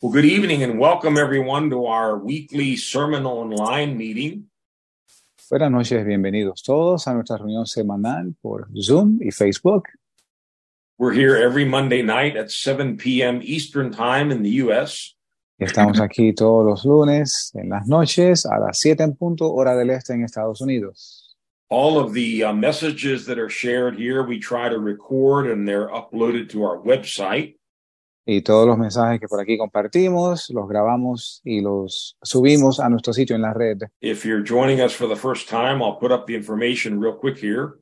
Well, good evening and welcome everyone to our weekly sermon online meeting. Buenas noches, bienvenidos todos a nuestra reunión semanal por Zoom y Facebook. We're here every Monday night at 7 p.m. Eastern Time in the U.S. Estamos aquí todos los lunes en las noches a las 7 en punto hora del este en Estados Unidos. All of the uh, messages that are shared here, we try to record and they're uploaded to our website. Y todos los mensajes que por aquí compartimos, los grabamos y los subimos a nuestro sitio en la red. If you're joining us for the first time, I'll put up the information real quick here.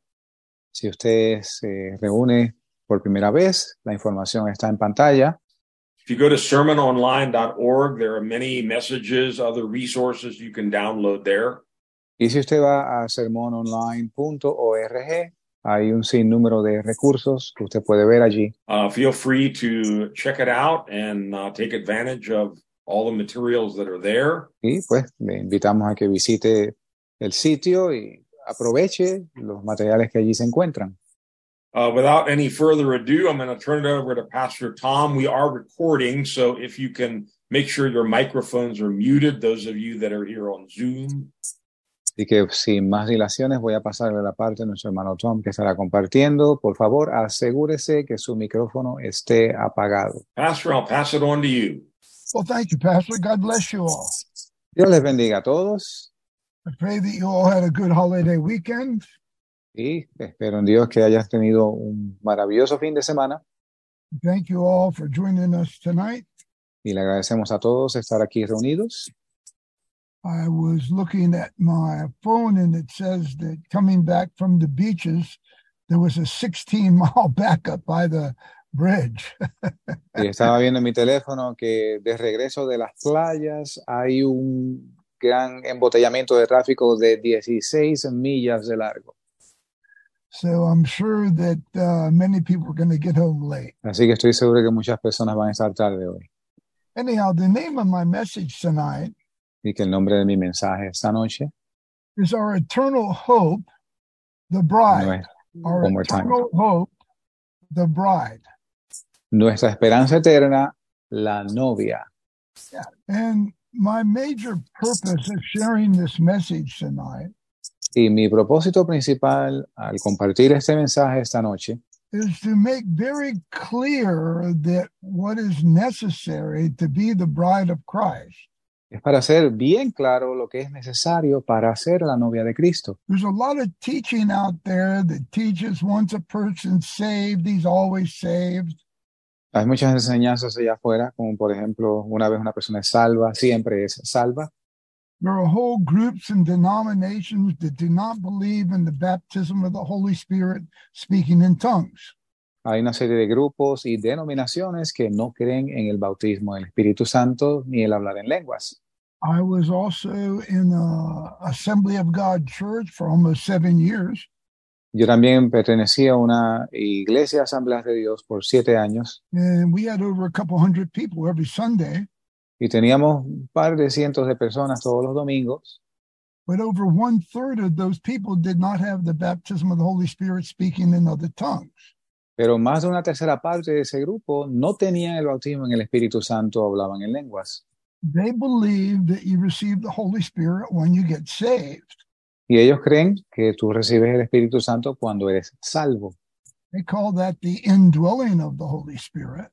Si usted se reúne por primera vez, la información está en pantalla. If you go to sermononline.org, there are many messages, other resources you can download there. Y si usted va a sermononline.org, hay un sinnúmero de recursos que usted puede ver allí. Uh, feel free to check it out and uh, take advantage of all the materials that are there. Y pues le invitamos a que visite el sitio y aproveche los materiales que allí se encuentran. Uh, without any further ado, I'm going to turn it over to Pastor Tom. We are recording, so if you can make sure your microphones are muted, those of you that are here on Zoom. Así que sin más dilaciones voy a pasarle la parte a nuestro hermano Tom que estará compartiendo. Por favor, asegúrese que su micrófono esté apagado. Pastor, I'll pass it on to you. Well, thank you, Pastor. God bless you all. Dios les bendiga a todos I pray that you all had a good holiday weekend. y espero en Dios que hayas tenido un maravilloso fin de semana Thank you all for joining us tonight. y le agradecemos a todos estar aquí reunidos. I was looking at my phone and it says that coming back from the beaches, there was a 16 mile backup by the bridge. Y estaba viendo en mi teléfono que de regreso de las playas hay un gran embotellamiento de tráfico de 16 millas de largo. so I'm sure that uh, many people are going to get home late. Así que estoy seguro que muchas personas van a estar tarde hoy. Anyhow, the name of my message tonight Y que el nombre de mi mensaje esta noche is Our Eternal Hope, the Bride. no Our One more time. Eternal Hope, the Bride. nuestra esperanza eterna, la novia. And my major purpose of sharing this message tonight Y mi propósito principal al compartir este mensaje esta noche is to make very clear that what is necessary to be the bride of Christ. Es para hacer bien claro lo que es necesario para ser la novia de Cristo. There's a lot of teaching out there that teaches once a person's saved, he's always saved. Hay muchas enseñanzas allá afuera, como por ejemplo, una vez una persona es salva, siempre es salva. There are whole groups and denominations that do not believe in the baptism of the Holy Spirit speaking in tongues. Hay una serie de grupos y denominaciones que no creen en el bautismo del Espíritu Santo ni el hablar en lenguas. I was also in a Assembly of God church for almost seven years. Yo también pertenecía a una iglesia Asamblea de Dios por siete años And we had over a couple hundred people every Sunday, y teníamos un par de cientos de personas todos los domingos, but over one third of those people did not have the baptism of the Holy Spirit speaking in other tongues. pero más de una tercera parte de ese grupo no tenían el bautismo en el Espíritu Santo, hablaban en lenguas. They believe that you receive the Holy Spirit when you get saved. Y ellos creen que tú recibes el Espíritu Santo cuando eres salvo. They call that the indwelling of the Holy Spirit.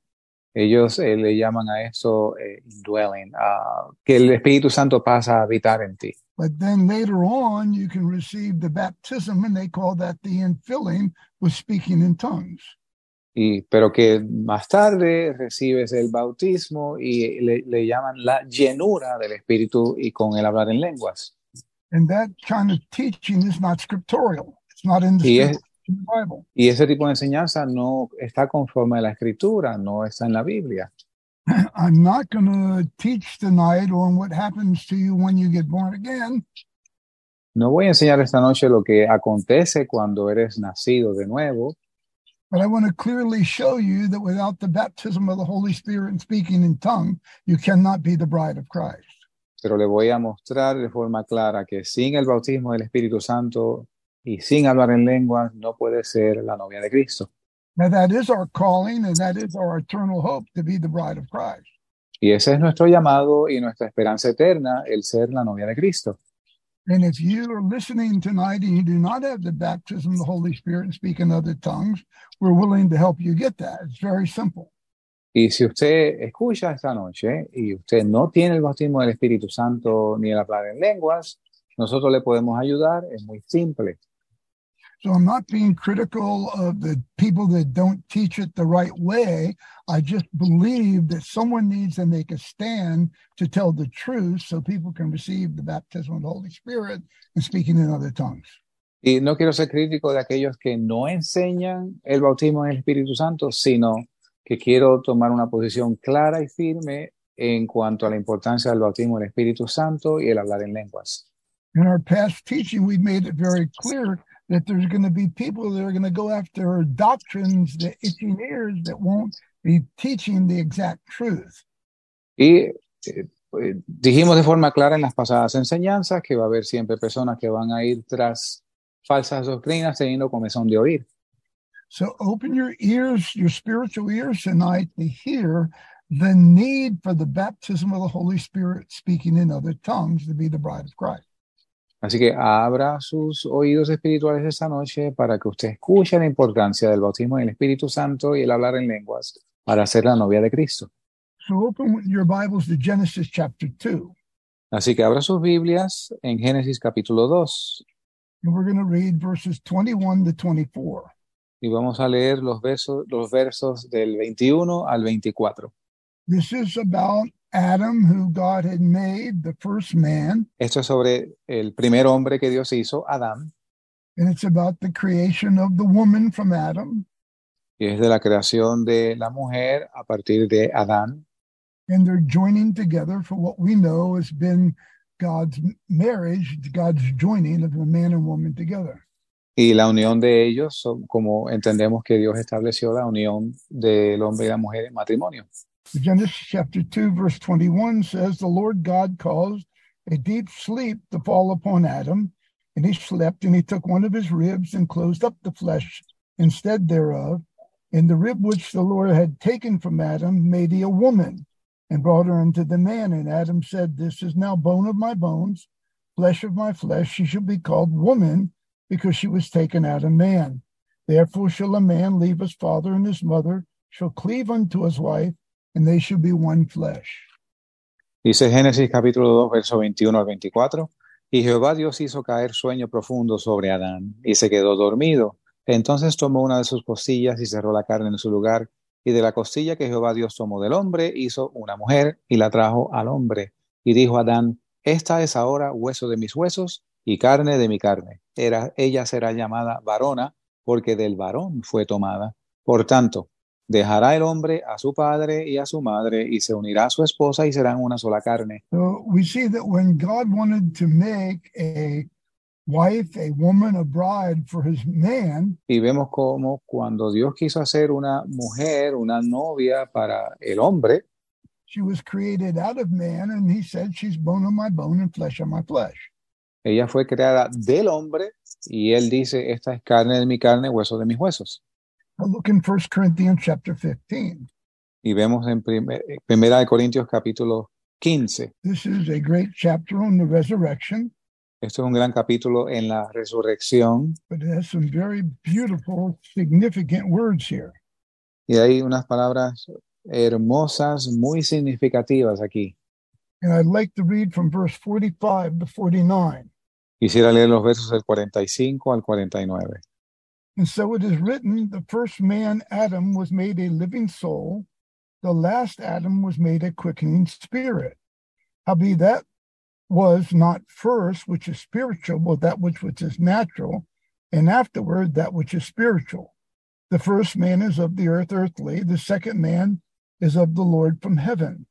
Ellos eh, le llaman a eso eh, indwelling, ah, que el Espíritu Santo pasa a habitar en ti. But then later on, you can receive the baptism, and they call that the infilling with speaking in tongues. Y, pero que más tarde recibes el bautismo y le, le llaman la llenura del Espíritu y con el hablar en lenguas. And that kind of teaching is not scriptorial. It's not in the, Y es- scripture, in the Bible. Y ese tipo de enseñanza no está conforme a la Escritura, no está en la Biblia. I'm not going to teach tonight on what happens to you when you get born again, No voy a enseñar esta noche lo que acontece cuando eres nacido de nuevo, but I want to clearly show you that without the baptism of the Holy Spirit and speaking in tongue, you cannot be the bride of Christ. pero le voy a mostrar de forma clara que sin el bautismo del Espíritu Santo y sin hablar en lenguas no puede ser la novia de Cristo. Now, that is our calling and that is our eternal hope to be the bride of Christ. Y ese es nuestro llamado y nuestra esperanza eterna, el ser la novia de Cristo. And if you are listening tonight and you do not have the baptism of the Holy Spirit and speak in other tongues, we're willing to help you get that. It's very simple. Y si usted escucha esta noche y usted no tiene el bautismo del Espíritu Santo ni el hablar en lenguas, nosotros le podemos ayudar. Es muy simple. So I'm not being critical of the people that don't teach it the right way. I just believe that someone needs to make a stand to tell the truth so people can receive the baptism of the Holy Spirit and speaking in other tongues. Y no quiero ser crítico de aquellos que no enseñan el bautismo en el Espíritu Santo, sino que quiero tomar una posición clara y firme en cuanto a la importancia del bautismo en el Espíritu Santo y el hablar en lenguas. In our past teaching, we've made it very clear that there's going to be people that are going to go after doctrines, the itching ears that won't be teaching the exact truth. Y eh, dijimos de forma clara en las pasadas enseñanzas que va a haber siempre personas que van a ir tras falsas doctrinas teniendo comezón de oír. So open your ears, your spiritual ears tonight to hear the need for the baptism of the Holy Spirit speaking in other tongues to be the bride of Christ. Así que abra sus oídos espirituales esta noche para que usted escuche la importancia del bautismo en el Espíritu Santo y el hablar en lenguas para ser la novia de Cristo. So open your Bibles to Genesis chapter 2. Así que abra sus Biblias en Génesis capítulo 2 And we're going to read verses 21 to 24. y vamos a leer los versos, los versos del 21 al 24. This is about Adam, who God had made, the first man, Esto es sobre el primer hombre que Dios hizo, Adán, and it's about the creation of the woman from Adam. y es de la creación de la mujer a partir de Adán. and they're joining together for what we know has been God's marriage, God's joining of a man and woman together. Y la unión de ellos, como entendemos que Dios estableció la unión del hombre y la mujer en matrimonio. Genesis chapter 2, verse 21 says, The Lord God caused a deep sleep to fall upon Adam, and he slept, and he took one of his ribs and closed up the flesh instead thereof. And the rib which the Lord had taken from Adam made he a woman, and brought her unto the man. And Adam said, This is now bone of my bones, flesh of my flesh. She shall be called woman, because she was taken out of man. Therefore shall a man leave his father and his mother, shall cleave unto his wife, and they be flesh. Dice Génesis capítulo 2, verso 21 al 24. Y Jehová Dios hizo caer sueño profundo sobre Adán, y se quedó dormido. Entonces tomó una de sus costillas y cerró la carne en su lugar. Y de la costilla que Jehová Dios tomó del hombre, hizo una mujer y la trajo al hombre. Y dijo Adán, Esta es ahora hueso de mis huesos y carne de mi carne. Era, ella será llamada varona, porque del varón fue tomada. Por tanto, dejará el hombre a su padre y a su madre, y se unirá a su esposa y serán una sola carne. So we see that when God wanted to make a wife, a woman, a bride for his man, Y vemos cómo cuando Dios quiso hacer una mujer, una novia para el hombre, she was created out of man, and he said, She's bone of my bone and flesh of my flesh. ella fue creada del hombre y él dice, esta es carne de mi carne, hueso de mis huesos. Look in 1 Corinthians chapter 15. Y vemos en primer- Primera de Corintios capítulo 15. This is a great chapter on the resurrection, Esto es un gran capítulo en la resurrección but it has some very beautiful, significant words here. y hay unas palabras hermosas, muy significativas aquí. And I'd like to read from verse 45 to 49. Quisiera leer los versos del 45 al 49. And so it is written the first man, Adam, was made a living soul. The last Adam was made a quickening spirit. Howbeit that was not first which is spiritual, but that which, which is natural, and afterward that which is spiritual. The first man is of the earth, earthly. The second man is of the Lord from heaven.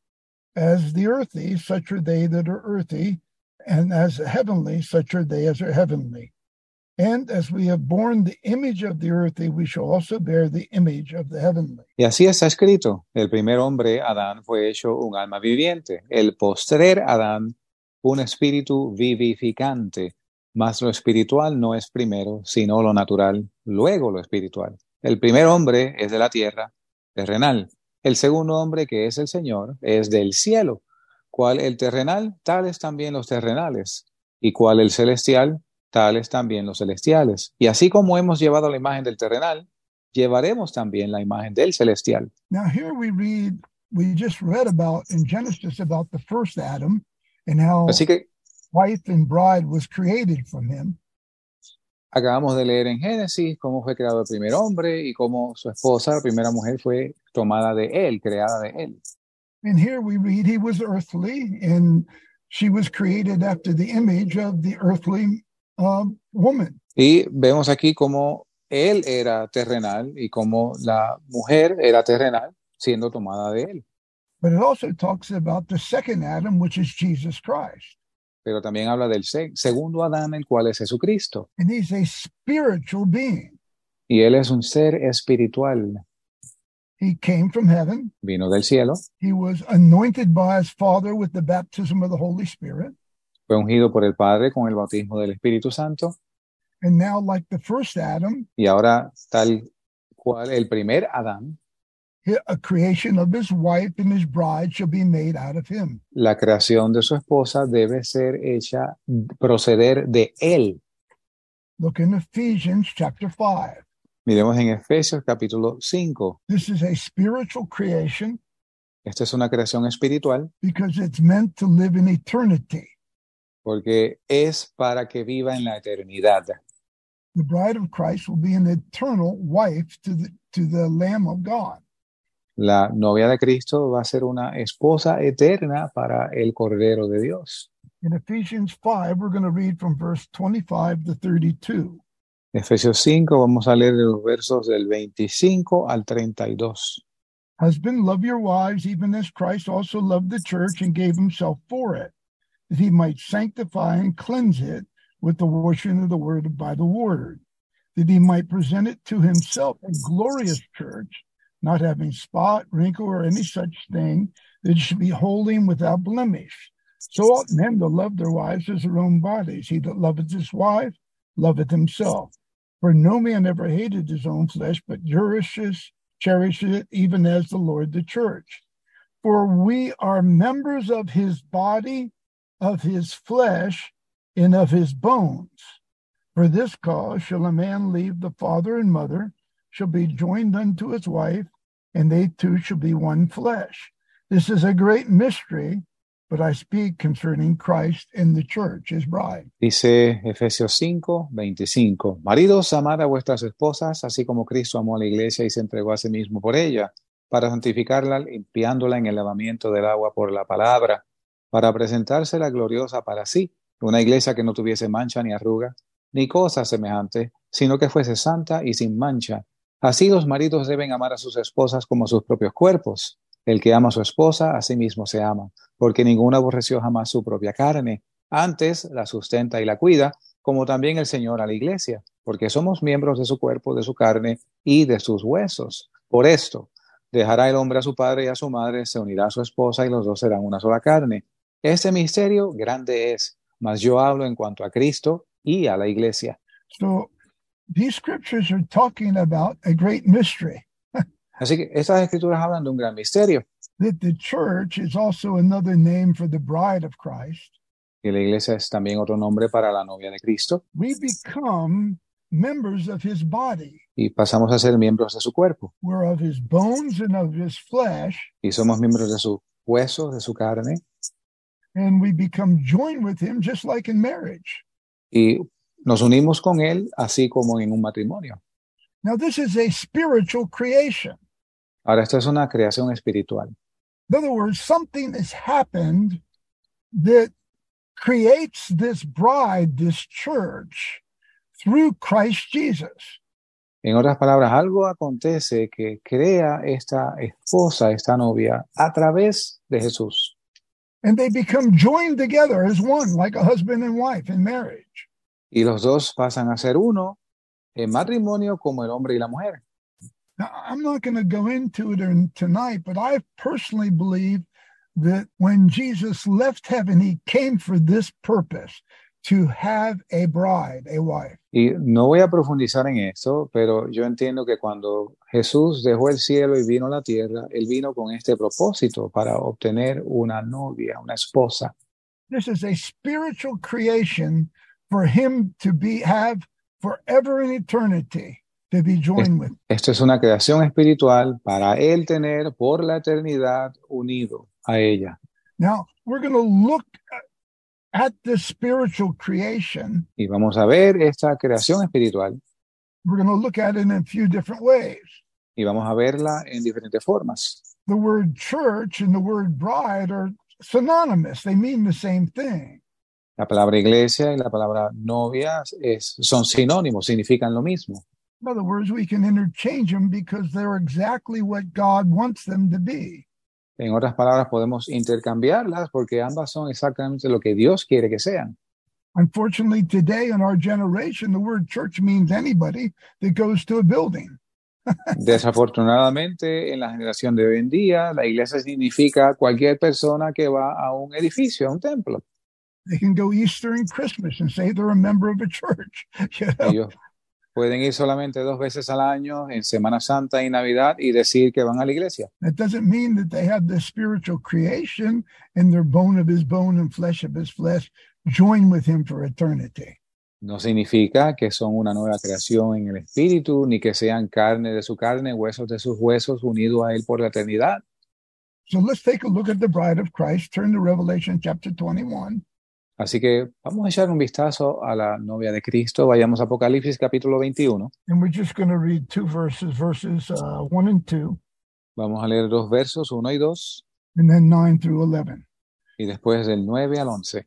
As the earthy, such are they that are earthy, and as the heavenly, such are they as are heavenly. Y así está escrito. El primer hombre, Adán, fue hecho un alma viviente. El postrer Adán, un espíritu vivificante. Mas lo espiritual no es primero, sino lo natural, luego lo espiritual. El primer hombre es de la tierra, terrenal. El segundo hombre, que es el Señor, es del cielo. Cual el terrenal, tales también los terrenales. Y cual el celestial, tales también los celestiales. Y así como hemos llevado la imagen del terrenal, llevaremos también la imagen del celestial. Now, here we read, we just read about in Genesis about the first Adam and how Así que wife and bride was created from him. acabamos de leer en Génesis cómo fue creado el primer hombre y cómo su esposa, la primera mujer, fue tomada de él, creada de él. And here we read he was earthly and she was created after the image of the earthly um, woman. Y vemos aquí cómo él era terrenal y cómo la mujer era terrenal siendo tomada de él. But it also talks about the second Adam, which is Jesus Christ. Pero también habla del se- segundo Adán, el cual es Jesucristo. And he's a spiritual being. Y él es un ser espiritual. He came from heaven. Vino del cielo, He was anointed by his Father with the baptism of the Holy Spirit. Fue ungido por el Padre con el bautismo del Espíritu Santo. And now, like the first Adam, Y ahora, tal cual el primer Adán, a creation of his wife and his bride shall be made out of him. la creación de su esposa debe ser hecha, proceder de él. Look in Ephesians chapter 5. Miremos en Efesios capítulo 5. This is a spiritual creation Esta es una creación espiritual because it's meant to live in eternity. Porque es para que viva en la eternidad. The bride of Christ will be an eternal wife to the, to the Lamb of God. La novia de Cristo va a ser una esposa eterna para el Cordero de Dios. In Ephesians 5, we're going to read from verse 25 to 32. Efesios 5, vamos a leer los versos del 25 al 32. Husband, love your wives, even as Christ also loved the church and gave himself for it, that he might sanctify and cleanse it with the washing of the word by the word, that he might present it to himself a glorious church, not having spot, wrinkle, or any such thing, that it should be holy and without blemish. So ought men to love their wives as their own bodies. He that loveth his wife loveth himself. For no man ever hated his own flesh, but cherishes, cherishes it, even as the Lord the church. For we are members of his body, of his flesh, and of his bones. For this cause shall a man leave the father and mother, shall be joined unto his wife, and they two shall be one flesh. This is a great mystery, but I speak concerning Christ and the church, his bride. Dice Efesios 5, 25. Maridos, amad a vuestras esposas, así como Cristo amó a la iglesia y se entregó a sí mismo por ella, para santificarla, limpiándola en el lavamiento del agua por la palabra, para presentársela gloriosa para sí, una iglesia que no tuviese mancha ni arruga, ni cosa semejante, sino que fuese santa y sin mancha. Así los maridos deben amar a sus esposas como a sus propios cuerpos. El que ama a su esposa, a sí mismo se ama, porque ninguno aborreció jamás su propia carne, antes la sustenta y la cuida, como también el Señor a la iglesia, porque somos miembros de su cuerpo, de su carne y de sus huesos. Por esto, dejará el hombre a su padre y a su madre, se unirá a su esposa y los dos serán una sola carne. Este misterio grande es, mas yo hablo en cuanto a Cristo y a la iglesia. So these scriptures are talking about a great mystery. Así que estas escrituras hablan de un gran misterio, that the church is also another name for the bride of Christ. que la iglesia es también otro nombre para la novia de Cristo, We become members of his body. y pasamos a ser miembros de su cuerpo, We're of his bones and of his flesh, y somos miembros de sus huesos, de su carne, and we become joined with him just like in marriage. y nos unimos con él así como en un matrimonio. Now, this is a spiritual creation. Ahora, esto es una creación espiritual. In other words, something has happened that creates this bride, this church, through Christ Jesus. En otras palabras, algo acontece que crea esta esposa, esta novia, a través de Jesús. And they become joined together as one, like a husband and wife in marriage. Y los dos pasan a ser uno en matrimonio como el hombre y la mujer. Now, I'm not going to go into it in, tonight, but I personally believe that when Jesus left heaven, he came for this purpose to have a bride, a wife. Y no voy a profundizar en esto, pero yo entiendo que cuando Jesús dejó el cielo y vino a la tierra, él vino con este propósito para obtener una novia, una esposa. This is a spiritual creation for him to be have forever in eternity to be joined with. Esto es una creación espiritual para él tener por la eternidad unido a ella. Now, we're going to look at the spiritual creation. Y vamos a ver esta creación espiritual We're going to look at it in a few different ways. y vamos a verla en diferentes formas. The word church and the word bride are synonymous. They mean the same thing. La palabra iglesia y la palabra novia es, son sinónimos, significan lo mismo. In other words, we can interchange them because they're exactly what God wants them to be. En otras palabras, podemos intercambiarlas porque ambas son exactamente lo que Dios quiere que sean. Unfortunately, today in our generation, the word church means anybody that goes to a building. Desafortunadamente, en la generación de hoy en día, la iglesia significa cualquier persona que va a un edificio, a un templo. They can go Easter and Christmas and say they're a member of a church. You know? Ellos pueden ir solamente dos veces al año, en Semana Santa y Navidad, y decir que van a la iglesia. That doesn't mean that they have the spiritual creation and their bone of his bone and flesh of his flesh join with him for eternity. No significa que son una nueva creación en el espíritu, ni que sean carne de su carne, huesos de sus huesos, unidos a él por la eternidad. So let's take a look at the bride of Christ. Turn to Revelation chapter 21. Así que vamos a echar un vistazo a la novia de Cristo. Vayamos a Apocalipsis capítulo 21. And we're just going to read two verses, verses uh, 1 and 2, Vamos a leer dos versos, uno y dos, and then 9 through 11. y después del 9 al 11.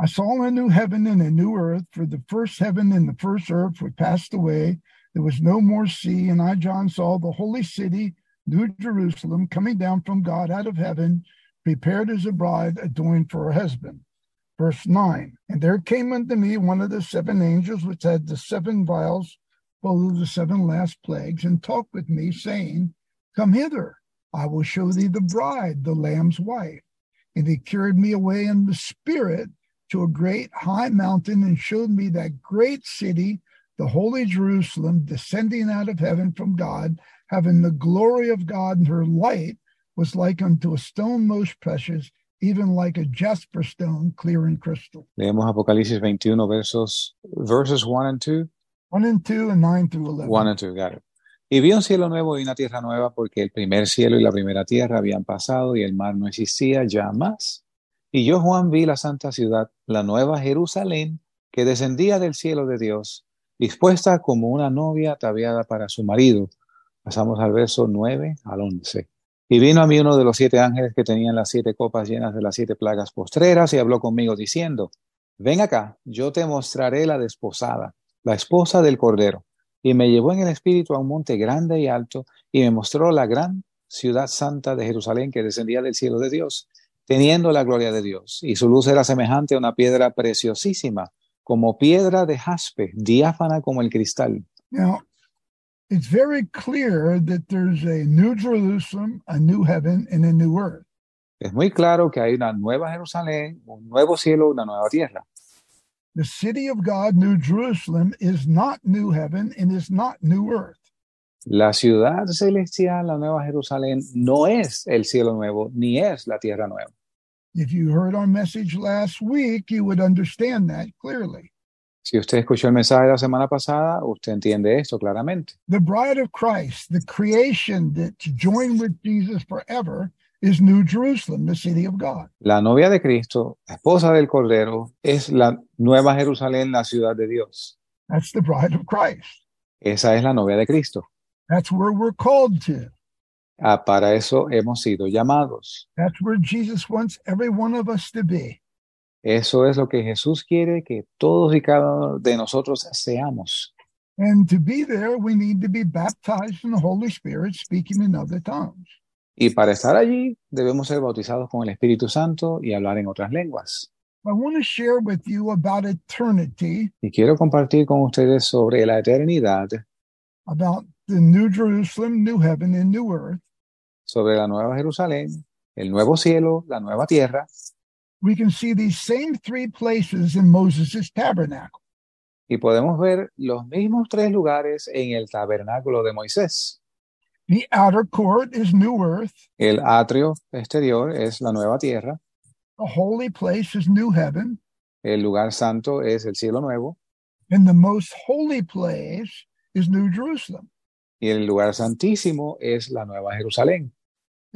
I saw a new heaven and a new earth, for the first heaven and the first earth were passed away. There was no more sea, and I, John, saw the holy city, New Jerusalem, coming down from God out of heaven, prepared as a bride adorned for her husband. Verse 9 And there came unto me one of the seven angels which had the seven vials full of the seven last plagues, and talked with me, saying, Come hither, I will show thee the bride, the Lamb's wife. And he carried me away in the spirit to a great high mountain and showed me that great city, the holy Jerusalem, descending out of heaven from God, having the glory of God, and her light was like unto a stone most precious, even like a jasper stone, clear and crystal. Leemos Apocalipsis 21 versos, verses 1 and 2. One and two and nine through eleven. 1 and 2, got it. Y vi un cielo nuevo y una tierra nueva porque el primer cielo y la primera tierra habían pasado y el mar no existía ya más. Y yo, Juan, vi la santa ciudad, la nueva Jerusalén, que descendía del cielo de Dios, dispuesta como una novia ataviada para su marido. Pasamos al verso 9 al 11. Y vino a mí uno de los siete ángeles que tenían las siete copas llenas de las siete plagas postreras y habló conmigo diciendo, ven acá, yo te mostraré la desposada, la esposa del Cordero. Y me llevó en el espíritu a un monte grande y alto y me mostró la gran ciudad santa de Jerusalén que descendía del cielo de Dios, teniendo la gloria de Dios. Y su luz era semejante a una piedra preciosísima, como piedra de jaspe, diáfana como el cristal. It's very clear that there's a new Jerusalem, a new heaven, and a new earth. Es muy claro que hay una nueva Jerusalén, un nuevo cielo, una nueva tierra. The city of God, New Jerusalem, is not new heaven and is not new earth. La ciudad celestial, la nueva Jerusalén, no es el cielo nuevo, ni es la tierra nueva. If you heard our message last week, you would understand that clearly. Si usted escuchó el mensaje de la semana pasada, usted entiende esto claramente. The bride of Christ, the creation that's joined with Jesus forever, is New Jerusalem, the city of God. La novia de Cristo, la esposa del Cordero, es la nueva Jerusalén, la ciudad de Dios. That's the bride of Christ. Esa es la novia de Cristo. That's where we're called to. Ah, para eso hemos sido llamados. That's where Jesus wants every one of us to be. Eso es lo que Jesús quiere que todos y cada uno de nosotros seamos. And to be there, we need to be baptized in the Holy Spirit, speaking in other tongues. Y para estar allí debemos ser bautizados con el Espíritu Santo y hablar en otras lenguas. I want to share with you about eternity, Y quiero compartir con ustedes sobre la eternidad, about the New Jerusalem, New Heaven, and New Earth, sobre la nueva Jerusalén, el nuevo cielo, la nueva tierra, We can see these same three places in Moses' tabernacle. Y podemos ver los mismos tres lugares en el tabernáculo de Moisés. The outer court is New Earth, El atrio exterior es la nueva tierra, the holy place is New Heaven, el lugar santo es el cielo nuevo and the most holy place is New Jerusalem. y el lugar santísimo es la nueva Jerusalén.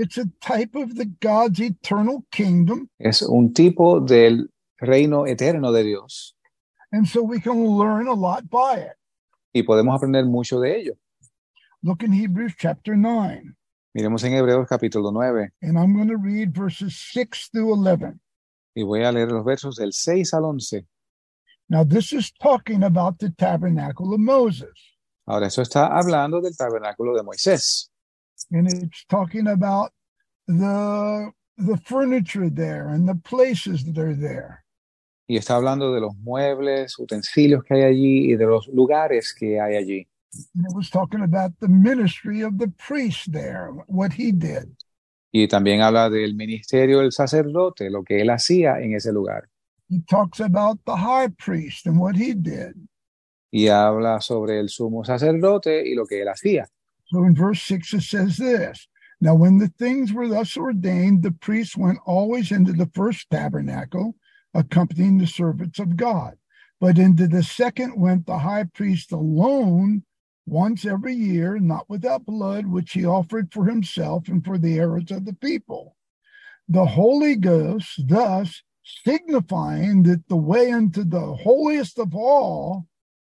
It's a type of the God's eternal kingdom, Es un tipo del reino eterno de Dios and so we can learn a lot by it. y podemos aprender mucho de ello. Look in Hebrews chapter 9, Miremos en Hebreos capítulo 9 and I'm going to read verses 6 through 11. y voy a leer los versos del 6 al 11. Now, this is talking about the tabernacle of Moses, Ahora, eso está hablando del tabernáculo de Moisés and it's talking about the the furniture there and the places that are there. y está hablando de los muebles, utensilios que hay allí y de los lugares que hay allí. And it was talking about the ministry of the priest there, what he did. Y también habla del ministerio del sacerdote, lo que él hacía en ese lugar. He talks about the high priest and what he did. Y habla sobre el sumo sacerdote y lo que él hacía. So in verse 6, it says this Now, when the things were thus ordained, the priests went always into the first tabernacle, accompanying the servants of God. But into the second went the high priest alone once every year, not without blood, which he offered for himself and for the errors of the people. The Holy Ghost, thus signifying that the way into the holiest of all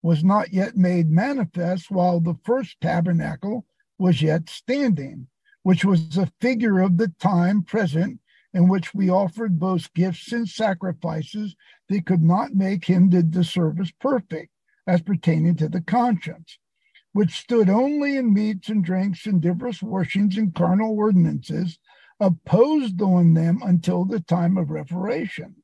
was not yet made manifest while the first tabernacle was yet standing, which was a figure of the time present in which we offered both gifts and sacrifices that could not make him did the service perfect as pertaining to the conscience, which stood only in meats and drinks and divers washings and carnal ordinances, opposed on them until the time of reparation.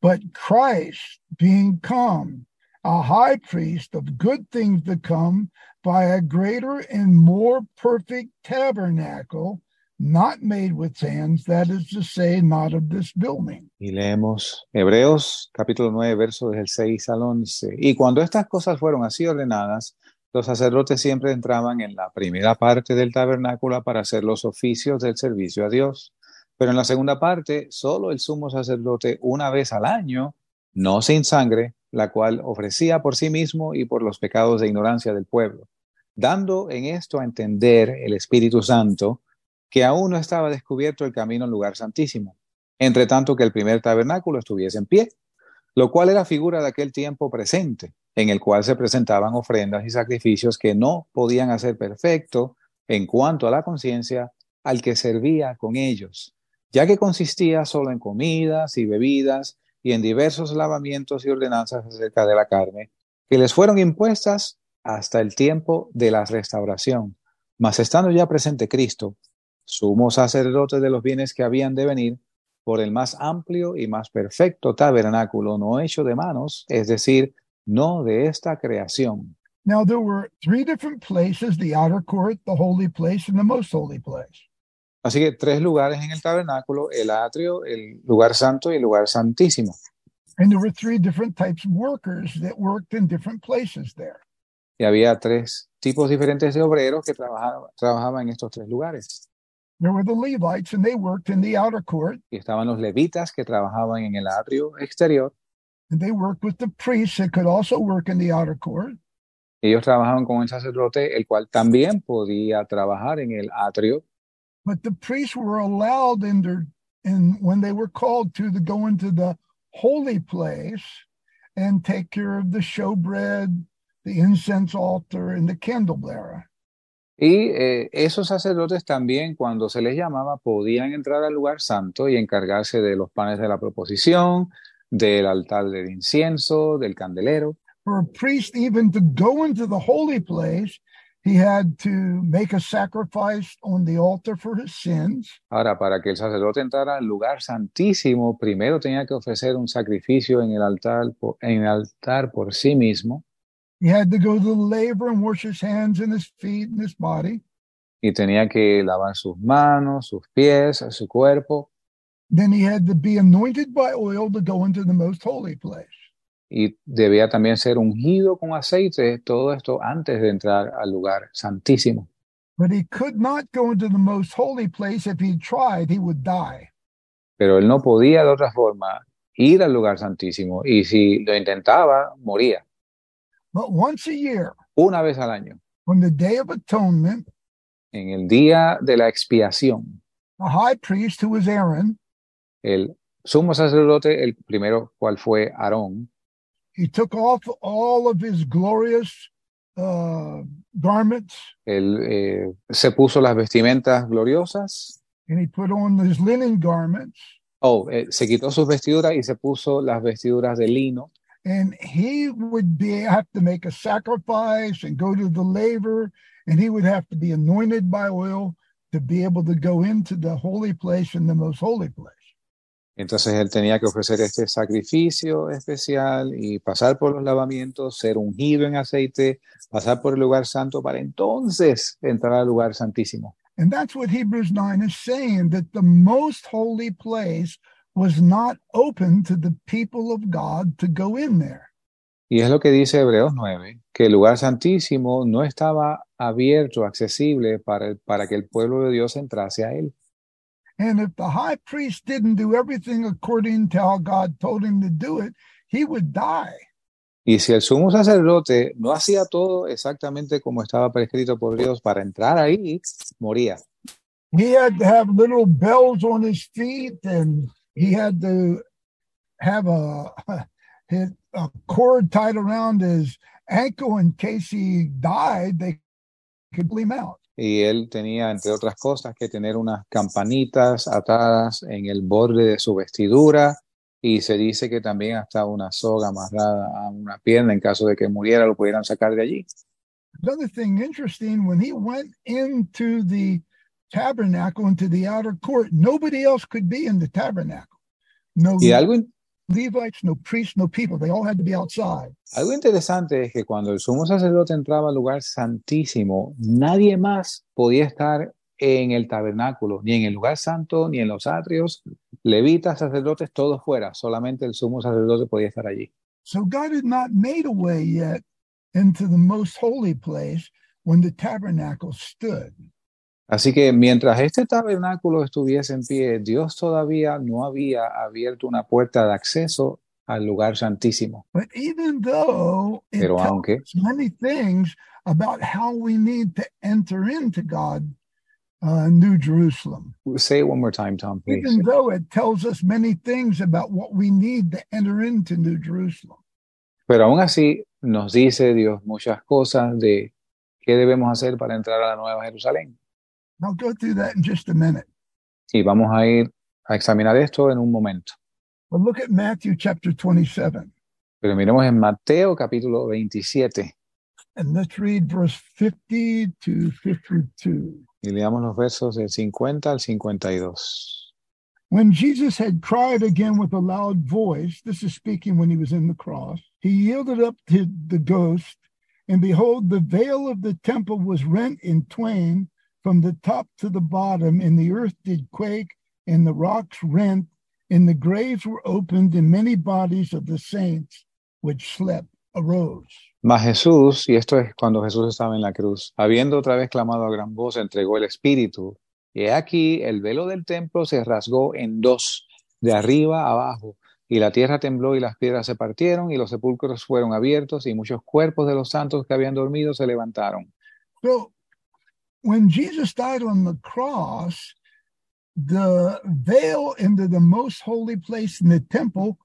But Christ, being come, a high priest of good things to come, by a greater and more perfect tabernacle, not made with hands, that is to say, not of this building. Y leemos Hebreos capítulo 9, versos del 6 al 11. Y cuando estas cosas fueron así ordenadas, los sacerdotes siempre entraban en la primera parte del tabernáculo para hacer los oficios del servicio a Dios. Pero en la segunda parte, solo el sumo sacerdote una vez al año, no sin sangre, la cual ofrecía por sí mismo y por los pecados de ignorancia del pueblo, dando en esto a entender el Espíritu Santo que aún no estaba descubierto el camino al lugar santísimo, entre tanto que el primer tabernáculo estuviese en pie, lo cual era figura de aquel tiempo presente, en el cual se presentaban ofrendas y sacrificios que no podían hacer perfecto en cuanto a la conciencia al que servía con ellos, ya que consistía solo en comidas y bebidas y en diversos lavamientos y ordenanzas acerca de la carne, que les fueron impuestas hasta el tiempo de la restauración. Mas estando ya presente Cristo, sumo sacerdote de los bienes que habían de venir, por el más amplio y más perfecto tabernáculo no hecho de manos, es decir, no de esta creación. Now, there were three different places the outer court, the holy place, and the most holy place. Así que tres lugares en el tabernáculo, el atrio, el lugar santo y el lugar santísimo. And there were three different types of workers that worked in different places there. Y había tres tipos diferentes de obreros que trabajaban, trabajaban en estos tres lugares. There were the Levites, and they worked in the outer court, Y estaban los levitas que trabajaban en el atrio exterior. and they worked with the priests that could also work in the outer court. Ellos trabajaban con el sacerdote, el cual también podía trabajar en el atrio. But the priests were allowed in their, and when they were called to, to go into the holy place and take care of the showbread, the incense altar, and the candle bearer. Y eh, esos sacerdotes también, cuando se les llamaba, podían entrar al lugar santo y encargarse de los panes de la proposición, del altar del incienso, del candelero. For a priest even to go into the holy place, he had to make a sacrifice on the altar for his sins. Ahora, para que el sacerdote entrara al lugar santísimo, primero tenía que ofrecer un sacrificio en el altar, por- en el altar por sí mismo He had to go to the laver and wash his hands and his feet and his body. y tenía que lavar sus manos, sus pies, su cuerpo. Then he had to be anointed by oil to go into the most holy place. Y debía también ser ungido con aceite, todo esto antes de entrar al lugar santísimo. But he could not go into the most holy place. If he tried, he would die. Pero él no podía de otra forma ir al lugar santísimo y si lo intentaba, moría. But once a year, Una vez al año, on the Day of Atonement, en el día de la expiación, the high priest, who was Aaron, el sumo sacerdote, el primero cual fue Aarón, he took off all of his glorious uh, garments. Él eh, se puso las vestimentas gloriosas, and he put on his linen garments. Oh, eh, se quitó sus vestiduras y se puso las vestiduras de lino. And he would be have to make a sacrifice and go to the laver and he would have to be anointed by oil to be able to go into the holy place and the most holy place Entonces él tenía que ofrecer este sacrificio especial y pasar por los lavamientos, ser ungido en aceite, pasar por el lugar santo para entonces entrar al lugar santísimo. and that's what hebrews 9 is saying that the most holy place was not open to the people of god to go in there Y es lo que dice Hebreos 9, que el lugar santísimo no estaba abierto, accesible para, el- para que el pueblo de Dios entrase a él. And if the high priest didn't do everything according to how god told him to do it he would die Y si el sumo sacerdote no hacía todo exactamente como estaba prescrito por Dios para entrar ahí, moría. he had to have little bells on his feet and he had to have a, his, a cord tied around his ankle in case he died they could pull him out Y él tenía, entre otras cosas, que tener unas campanitas atadas en el borde de su vestidura. Y se dice que también hasta una soga amarrada a una pierna en caso de que muriera, lo pudieran sacar de allí. another thing interesting when he went into the tabernacle into the outer court nobody else could be in the tabernacle no Y algo, levites no priests no people they all had to be outside algo interesante es que cuando el sumo sacerdote entraba al lugar santísimo, nadie más podía estar en el tabernáculo, ni en el lugar santo, ni en los atrios. Levitas, sacerdotes, todos fuera. Solamente el sumo sacerdote podía estar allí. So God had not made a way yet into the most holy place when the tabernacle stood. Así que mientras este tabernáculo estuviese en pie, Dios todavía no había abierto una puerta de acceso al lugar santísimo. But even though it Pero aunque, many things about how we need to enter into God, uh, New Jerusalem, say it one more time, Tom, please. even though it tells us many things about what we need to enter into New Jerusalem, Pero aún así nos dice Dios muchas cosas de qué debemos hacer para entrar a la Nueva Jerusalén. I'll go through that in just a minute. Y vamos a ir a examinar esto en un momento. But look at Matthew chapter 27, Pero miremos en Mateo capítulo 27 and let's read verse 50 to 52. y leamos los versos del 50 al 52. When Jesus had cried again with a loud voice, this is speaking when he was in the cross, he yielded up to the ghost, and behold, the veil of the temple was rent in twain from the top to the bottom, and the earth did quake, and the rocks rent, and the graves were opened, and many bodies of the saints which slept arose. Mas Jesús, y esto es cuando Jesús estaba en la cruz, habiendo otra vez clamado a gran voz, entregó el Espíritu. Y aquí el velo del templo se rasgó en dos, de arriba a abajo, y la tierra tembló y las piedras se partieron, y los sepulcros fueron abiertos, y muchos cuerpos de los santos que habían dormido se levantaron. So when Jesus died on the cross, the veil into the most holy place in the temple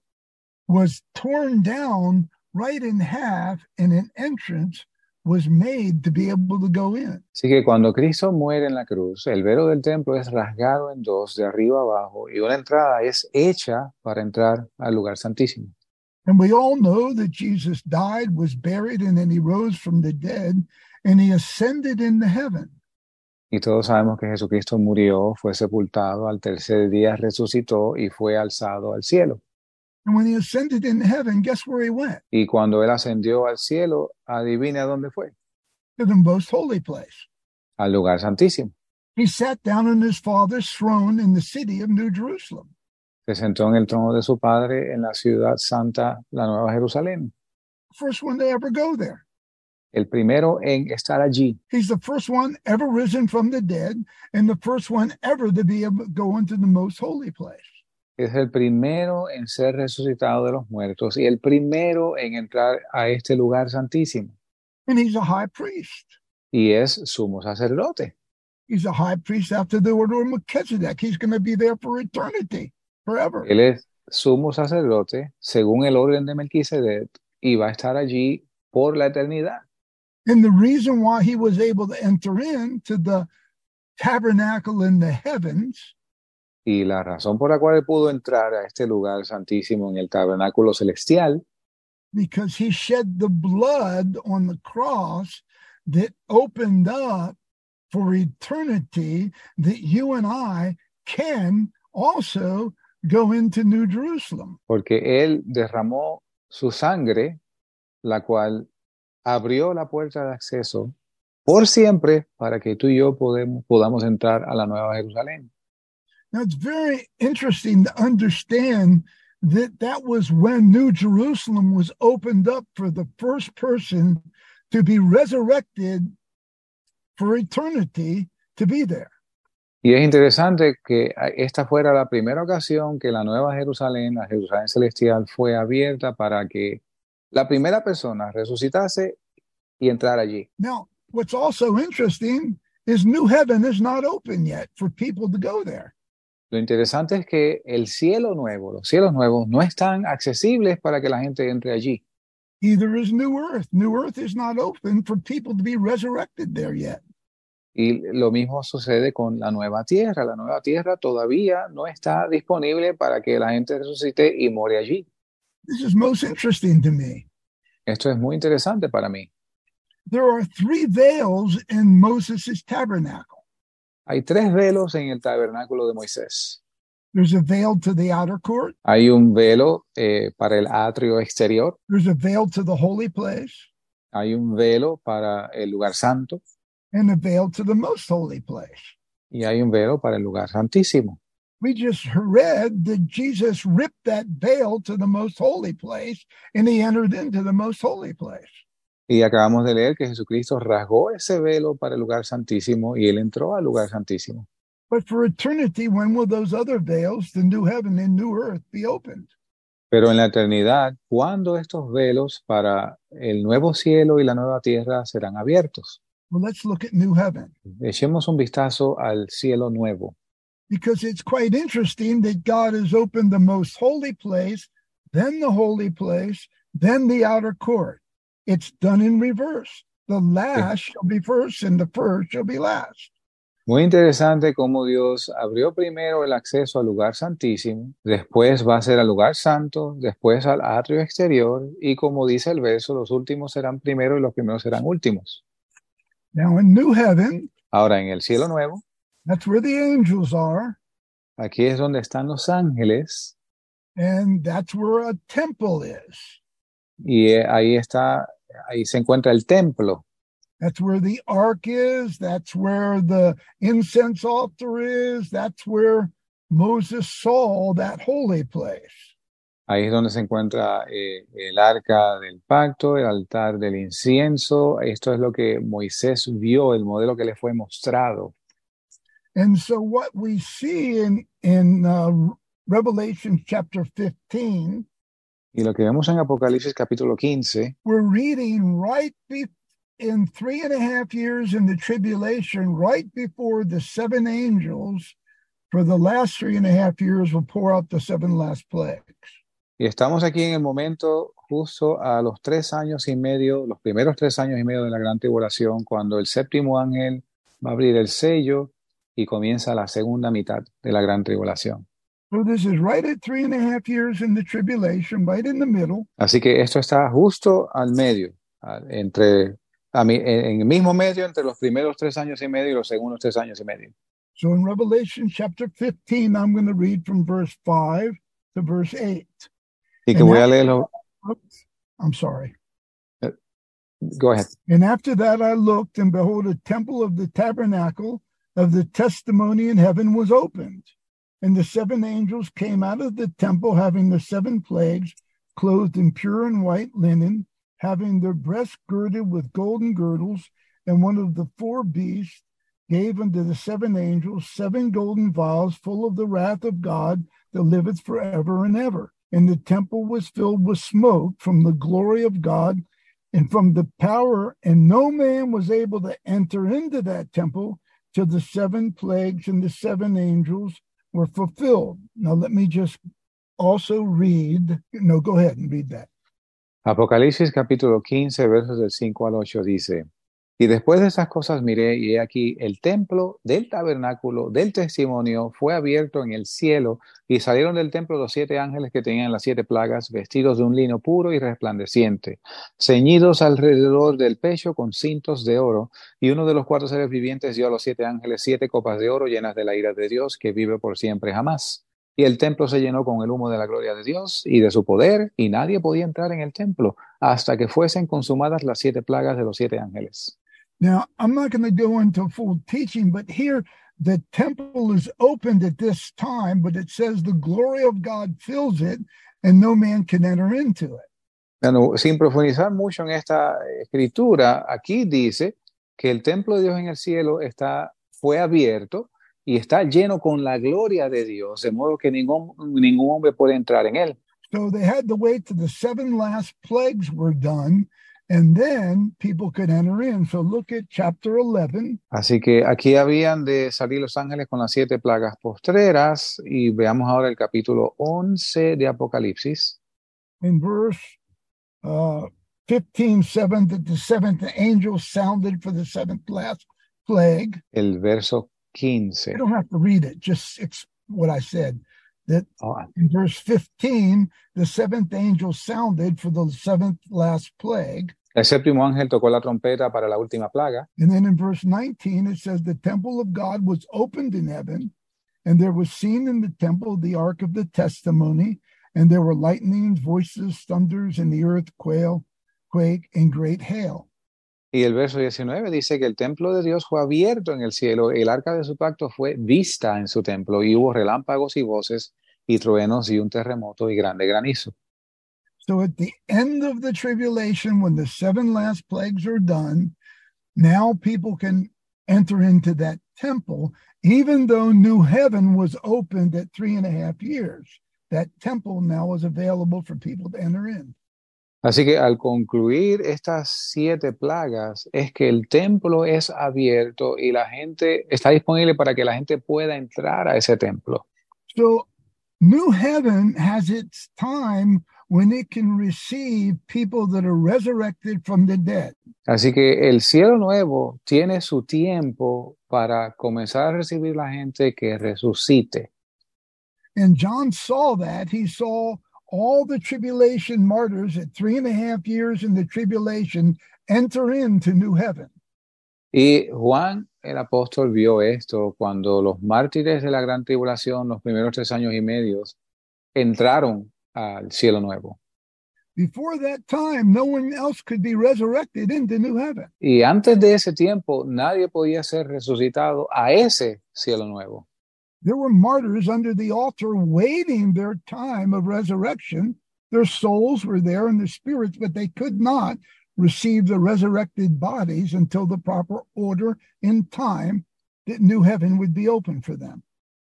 was torn down right in half, and an entrance was made to be able to go in. Así que cuando Cristo muere en la cruz, el velo del templo es rasgado en dos, de arriba abajo, y una entrada es hecha para entrar al lugar santísimo. And we all know that Jesus died, was buried, and then he rose from the dead, and he ascended into heaven. Y todos sabemos que Jesucristo murió, fue sepultado, al tercer día resucitó y fue alzado al cielo. And when he ascended into heaven, guess where he went? Y cuando él ascendió al cielo, adivina dónde fue, To the most holy place. al lugar santísimo. He sat down on his father's throne in the city of New Jerusalem. se sentó en el trono de su padre en la ciudad santa, la Nueva Jerusalén. First one to ever go there. El primero en estar allí. He's the first one ever risen from the dead and the first one ever to be able to go into the most holy place. Es el primero en ser resucitado de los muertos y el primero en entrar a este lugar santísimo. And he's a high priest. Y es sumo sacerdote. He's a high priest after the order of Melchizedek. He's going to be there for eternity, forever. Él es sumo sacerdote según el orden de Melquisedec y va a estar allí por la eternidad. And the reason why he was able to enter into the tabernacle in the heavens Y la razón por la cual él pudo entrar a este lugar santísimo en el tabernáculo celestial because he shed the blood on the cross that opened up for eternity that you and I can also go into New Jerusalem. porque él derramó su sangre, la cual abrió la puerta de acceso por siempre para que tú y yo podemos, podamos entrar a la Nueva Jerusalén. Now it's very interesting to understand that that was when New Jerusalem was opened up for the first person to be resurrected for eternity to be there. Y es interesante que esta fuera la primera ocasión que la Nueva Jerusalén, la Jerusalén celestial, fue abierta para que la primera persona resucitase y entrar allí. Now, what's also interesting is New Heaven is not open yet for people to go there. Lo interesante es que el cielo nuevo, los cielos nuevos, no están accesibles para que la gente entre allí. Either is New Earth. New Earth is not open for people to be resurrected there yet. Y lo mismo sucede con la nueva tierra. La nueva tierra todavía no está disponible para que la gente resucite y more allí. This is most interesting to me. Esto es muy interesante para mí. There are three veils in Moses' tabernacle. Hay tres velos en el tabernáculo de Moisés. There's a veil to the outer court. Hay un velo eh, para el atrio exterior. There's a veil to the holy place Hay un velo para el lugar santo. and a veil to the most holy place. Y hay un velo para el lugar santísimo. We just read that Jesus ripped that veil to the most holy place and he entered into the most holy place. Y acabamos de leer que Jesucristo rasgó ese velo para el lugar santísimo y él entró al lugar santísimo. But for eternity, when will those other veils, the new heaven and new earth, be opened? Pero en la eternidad, ¿cuándo estos velos para el nuevo cielo y la nueva tierra serán abiertos? Well, let's look at new heaven Echemos un vistazo al cielo nuevo, because it's quite interesting that God has opened the most holy place, then the holy place, then the outer court. It's done in reverse. The last shall be first and the first shall be last. Muy interesante cómo Dios abrió primero el acceso al lugar santísimo, después va a ser al lugar santo, después al atrio exterior y como dice el verso, los últimos serán primero y los primeros serán últimos. Now, in new heaven, Ahora en el cielo nuevo, that's where the angels are, aquí es donde están los ángeles and that's where a temple is. y eh, ahí está, ahí se encuentra el templo, That's where the ark is. That's where the incense altar is. That's where Moses saw that holy place. ahí es donde se encuentra eh, el arca del pacto, el altar del incienso, esto es lo que Moisés vio, el modelo que le fue mostrado. And so, what we see in in uh, Revelation chapter 15, Y lo que vemos en Apocalipsis capítulo 15 we're reading right be- in three and a half years in the tribulation, right before the seven angels for the last three and a half years will pour out the seven last plagues. Y estamos aquí en el momento justo a los tres años y medio, los primeros tres años y medio de la gran tribulación, cuando el séptimo ángel va a abrir el sello y comienza la segunda mitad de la gran tribulación. So this is right at three and a half years in the tribulation, right in the middle. Así que esto está justo al medio, entre, a mi- en el mismo medio entre los primeros tres años y medio y los segundos tres años y medio. So in Revelation chapter 15, I'm going to read from verse 5 to verse 8. Y que voy a leerlo. Oops, I'm sorry. Go ahead. And after that I looked, and behold, a temple of the tabernacle of the testimony in heaven was opened. And the seven angels came out of the temple, having the seven plagues, clothed in pure and white linen, having their breasts girded with golden girdles. And one of the four beasts gave unto the seven angels seven golden vials full of the wrath of God that liveth forever and ever. And the temple was filled with smoke from the glory of God and from the power, and no man was able to enter into that temple till the seven plagues and the seven angels were fulfilled. Now, let me just also read. No, go ahead and read that. Apocalipsis capítulo 15, versos del 5 al 8 dice, Y después de esas cosas miré, y he aquí el templo del tabernáculo del testimonio fue abierto en el cielo, y salieron del templo los siete ángeles que tenían las siete plagas, vestidos de un lino puro y resplandeciente, ceñidos alrededor del pecho con cintos de oro, y uno de los cuatro seres vivientes dio a los siete ángeles siete copas de oro llenas de la ira de Dios, que vive por siempre jamás. Y el templo se llenó con el humo de la gloria de Dios y de su poder, y nadie podía entrar en el templo hasta que fuesen consumadas las siete plagas de los siete ángeles. Now, I'm not going to go into full teaching, but here the temple is opened at this time, but it says the glory of God fills it and no man can enter into it. Bueno, sin profundizar mucho en esta escritura, aquí dice que el templo de Dios en el cielo está, fue abierto y está lleno con la gloria de Dios, de modo que ningún, ningún hombre puede entrar en él. So they had to wait till the seven last plagues were done and then people could enter in. So look at chapter 11. Así que aquí habían de salir los ángeles con las siete plagas postreras y veamos ahora el capítulo 11 de Apocalipsis. in verse uh, 15, 7, that the seventh angel sounded for the seventh last plague. El verso 15. You don't have to read it, just it's what I said. That Oh, in verse 15, the seventh angel sounded for the seventh last plague. el séptimo ángel tocó la trompeta para la última plaga. And then in verse 19, it says, The temple of God was opened in heaven, and there was seen in the temple the ark of the testimony, and there were lightnings, voices, thunders, and the earth quail, quake, and great hail. Y el verso 19 dice que el templo de Dios fue abierto en el cielo, el arca de su pacto fue vista en su templo, y hubo relámpagos y voces, y truenos, y un terremoto, y grande granizo. So at the end of the tribulation, when the seven last plagues are done, now people can enter into that temple, even though New Heaven was opened at three and a half years. That temple now is available for people to enter in. Así que al concluir estas siete plagas, es que el templo es abierto y la gente está disponible para que la gente pueda entrar a ese templo. So New Heaven has its time when it can receive people that are resurrected from the dead. Así que el cielo nuevo tiene su tiempo para comenzar a recibir la gente que resucite. And John saw that. He saw all the tribulation martyrs at three and a half years in the tribulation enter into new heaven. Y Juan el apóstol vio esto cuando los mártires de la gran tribulación, los primeros tres años y medios, entraron al cielo nuevo. Before that time, no one else could be resurrected into new heaven. Y antes de ese tiempo, nadie podía ser resucitado a ese cielo nuevo. There were martyrs under the altar waiting their time of resurrection. Their souls were there and their spirits, but they could not receive the resurrected bodies until the proper order in time that new heaven would be open for them.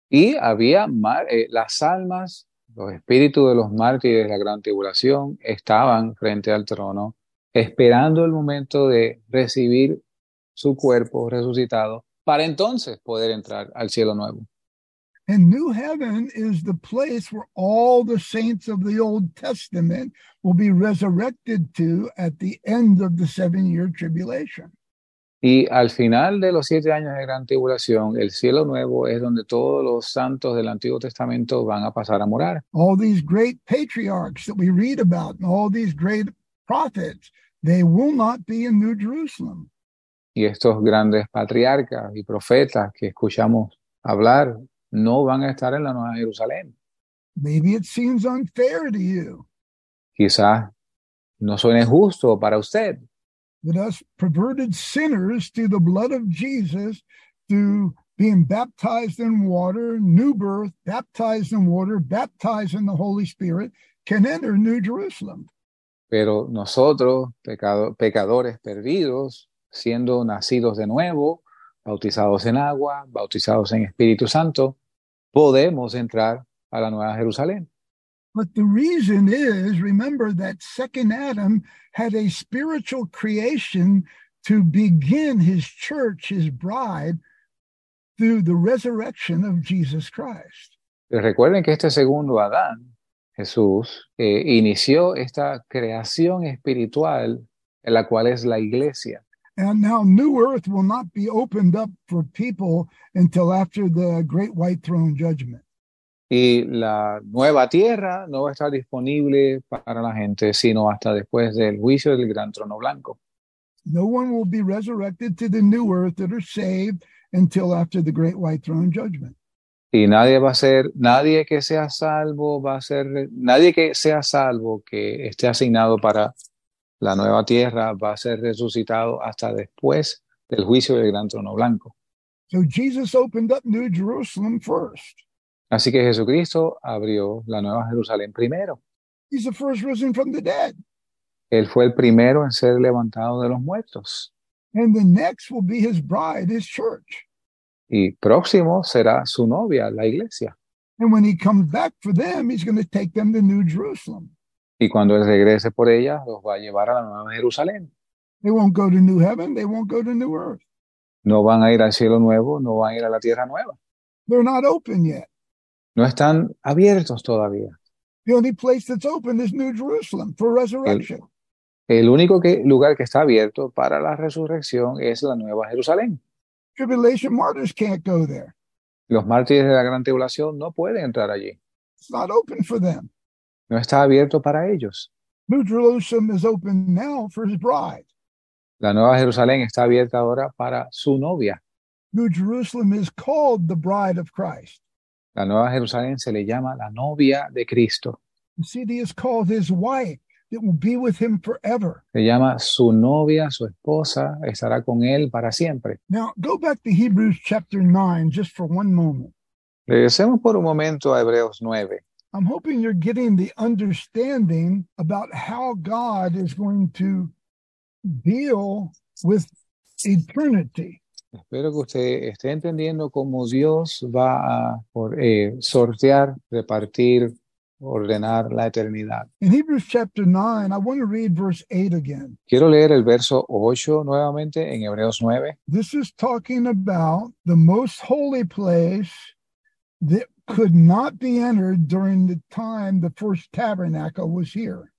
Y había mar- eh, las almas, los espíritus de los mártires de la gran tribulación estaban frente al trono, esperando el momento de recibir su cuerpo resucitado para entonces poder entrar al cielo nuevo. And new heaven is the place where all the saints of the Old Testament will be resurrected to at the end of the seven year tribulation. Y al final de los siete años de gran tribulación, el cielo nuevo es donde todos los santos del Antiguo Testamento van a pasar a morar. All these great patriarchs that we read about and all these great prophets, they will not be in New Jerusalem. Y estos grandes patriarcas y profetas que escuchamos hablar no van a estar en la Nueva Jerusalén. Maybe it seems unfair to you Quizás no suene justo para usted, that us perverted sinners through the blood of Jesus, through being baptized in water, new birth, baptized in water, baptized in the Holy Spirit, can enter New Jerusalem. Pero nosotros, pecado- pecadores perdidos, siendo nacidos de nuevo, bautizados en agua, bautizados en Espíritu Santo, podemos entrar a la Nueva Jerusalén. But the reason is remember that second Adam had a spiritual creation to begin his church, his bride, through the resurrection of Jesus Christ. Pero recuerden que este segundo Adán, Jesús, eh, inició esta creación espiritual, en la cual es la iglesia. And now New Earth will not be opened up for people until after the great white throne judgment. Y la nueva tierra no va a estar disponible para la gente, sino hasta después del juicio del gran trono blanco. No one will be resurrected to the new earth that are saved until after the great white throne judgment. Y nadie va a ser, nadie que sea salvo va a ser, nadie que sea salvo que esté asignado para la nueva tierra va a ser resucitado hasta después del juicio del gran trono blanco. So Jesus opened up New Jerusalem first. Así que Jesucristo abrió la nueva Jerusalén primero. He's the first risen from the dead. Él fue el primero en ser levantado de los muertos. And the next will be his bride, his church. Y próximo será su novia, la iglesia. And when he comes back for them, he's going to take them to New Jerusalem. Y cuando Él regrese por ella, los va a llevar a la nueva Jerusalén. They won't go to new heaven, they won't go to new earth. No van a ir al cielo nuevo, no van a ir a la tierra nueva. They're not open yet. No están abiertos todavía. The only place that's open is New Jerusalem for resurrection. El único que- lugar que está abierto para la resurrección es la nueva Jerusalén. Tribulation martyrs can't go there. Los mártires de la gran tribulación no pueden entrar allí. It's not open for them. No está abierto para ellos. New Jerusalem is open now for his bride. La nueva Jerusalén está abierta ahora para su novia. New Jerusalem is called the bride of Christ. La nueva Jerusalén se le llama la novia de Cristo. Se llama su novia, su esposa, estará con él para siempre. Now, go back to Hebrews chapter 9 just for one moment. Regresemos por un momento a Hebreos 9. I'm hoping you're getting the understanding about how God is going to deal with eternity. Espero que usted esté entendiendo cómo Dios va a por- eh, sortear, repartir, ordenar la eternidad. In Hebrews chapter 9, I want to read verse 8 again. Quiero leer el verso 8 nuevamente en Hebreos 9. This is talking about the most holy place that could not be entered during the time the first tabernacle was here.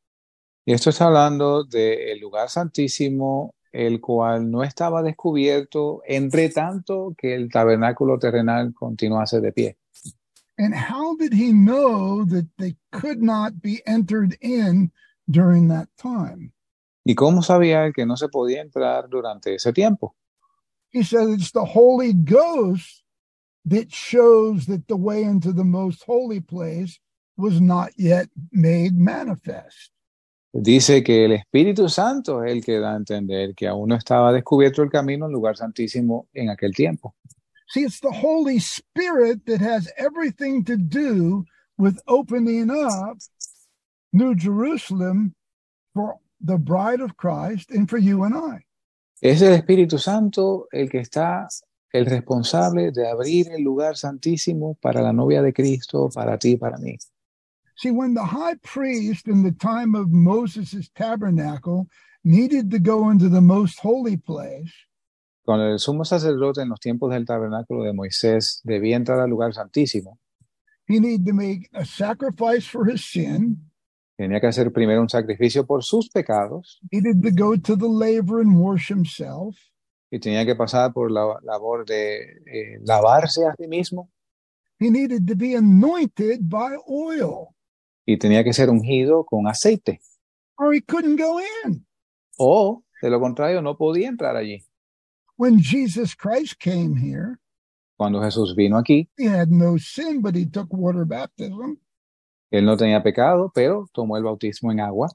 Y esto está hablando del lugar santísimo, el cual no estaba descubierto, entre tanto que el tabernáculo terrenal continuase de pie. And how did he know that they could not be entered in during that time? ¿Y cómo sabía él que no se podía entrar durante ese tiempo? He said it's the Holy Ghost that shows that the way into the most holy place was not yet made manifest. Dice que el Espíritu Santo es el que da a entender que aún no estaba descubierto el camino al lugar santísimo en aquel tiempo. See, it's the Holy Spirit that has everything to do with opening up New Jerusalem for the bride of Christ and for you and I. Es el Espíritu Santo el que está el responsable de abrir el lugar santísimo para la novia de Cristo, para ti y para mí. See, when the high priest in the time of Moses' tabernacle needed to go into the most holy place, Cuando el sumo sacerdote en los tiempos del tabernáculo de Moisés debía entrar al lugar santísimo, he needed to make a sacrifice for his sin. tenía que hacer primero un sacrificio por sus pecados He needed to go to the laver and wash himself. Y tenía que pasar por la labor de eh, lavarse a sí mismo He needed to be anointed by oil, y tenía que ser ungido con aceite. or he couldn't go in. O, de lo contrario, no podía entrar allí. When Jesus Christ came here, Cuando Jesús vino aquí, he had no sin, but he took water baptism. él no tenía pecado, pero tomó el bautismo en agua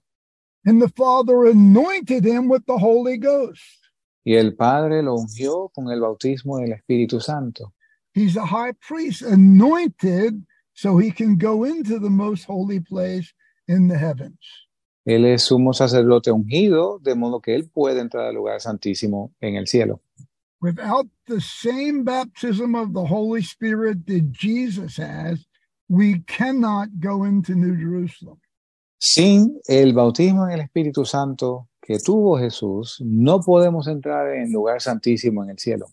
And the Father anointed him with the Holy Ghost. Y el Padre lo ungió con el bautismo del Espíritu Santo. He's a high priest anointed so he can go into the most holy place in the heavens. Él es sumo sacerdote ungido, de modo que él puede entrar al lugar santísimo en el cielo. Without the same baptism of the Holy Spirit that Jesus has, we cannot go into New Jerusalem. Sin el bautismo en el Espíritu Santo que tuvo Jesús, no podemos entrar en lugar santísimo en el cielo.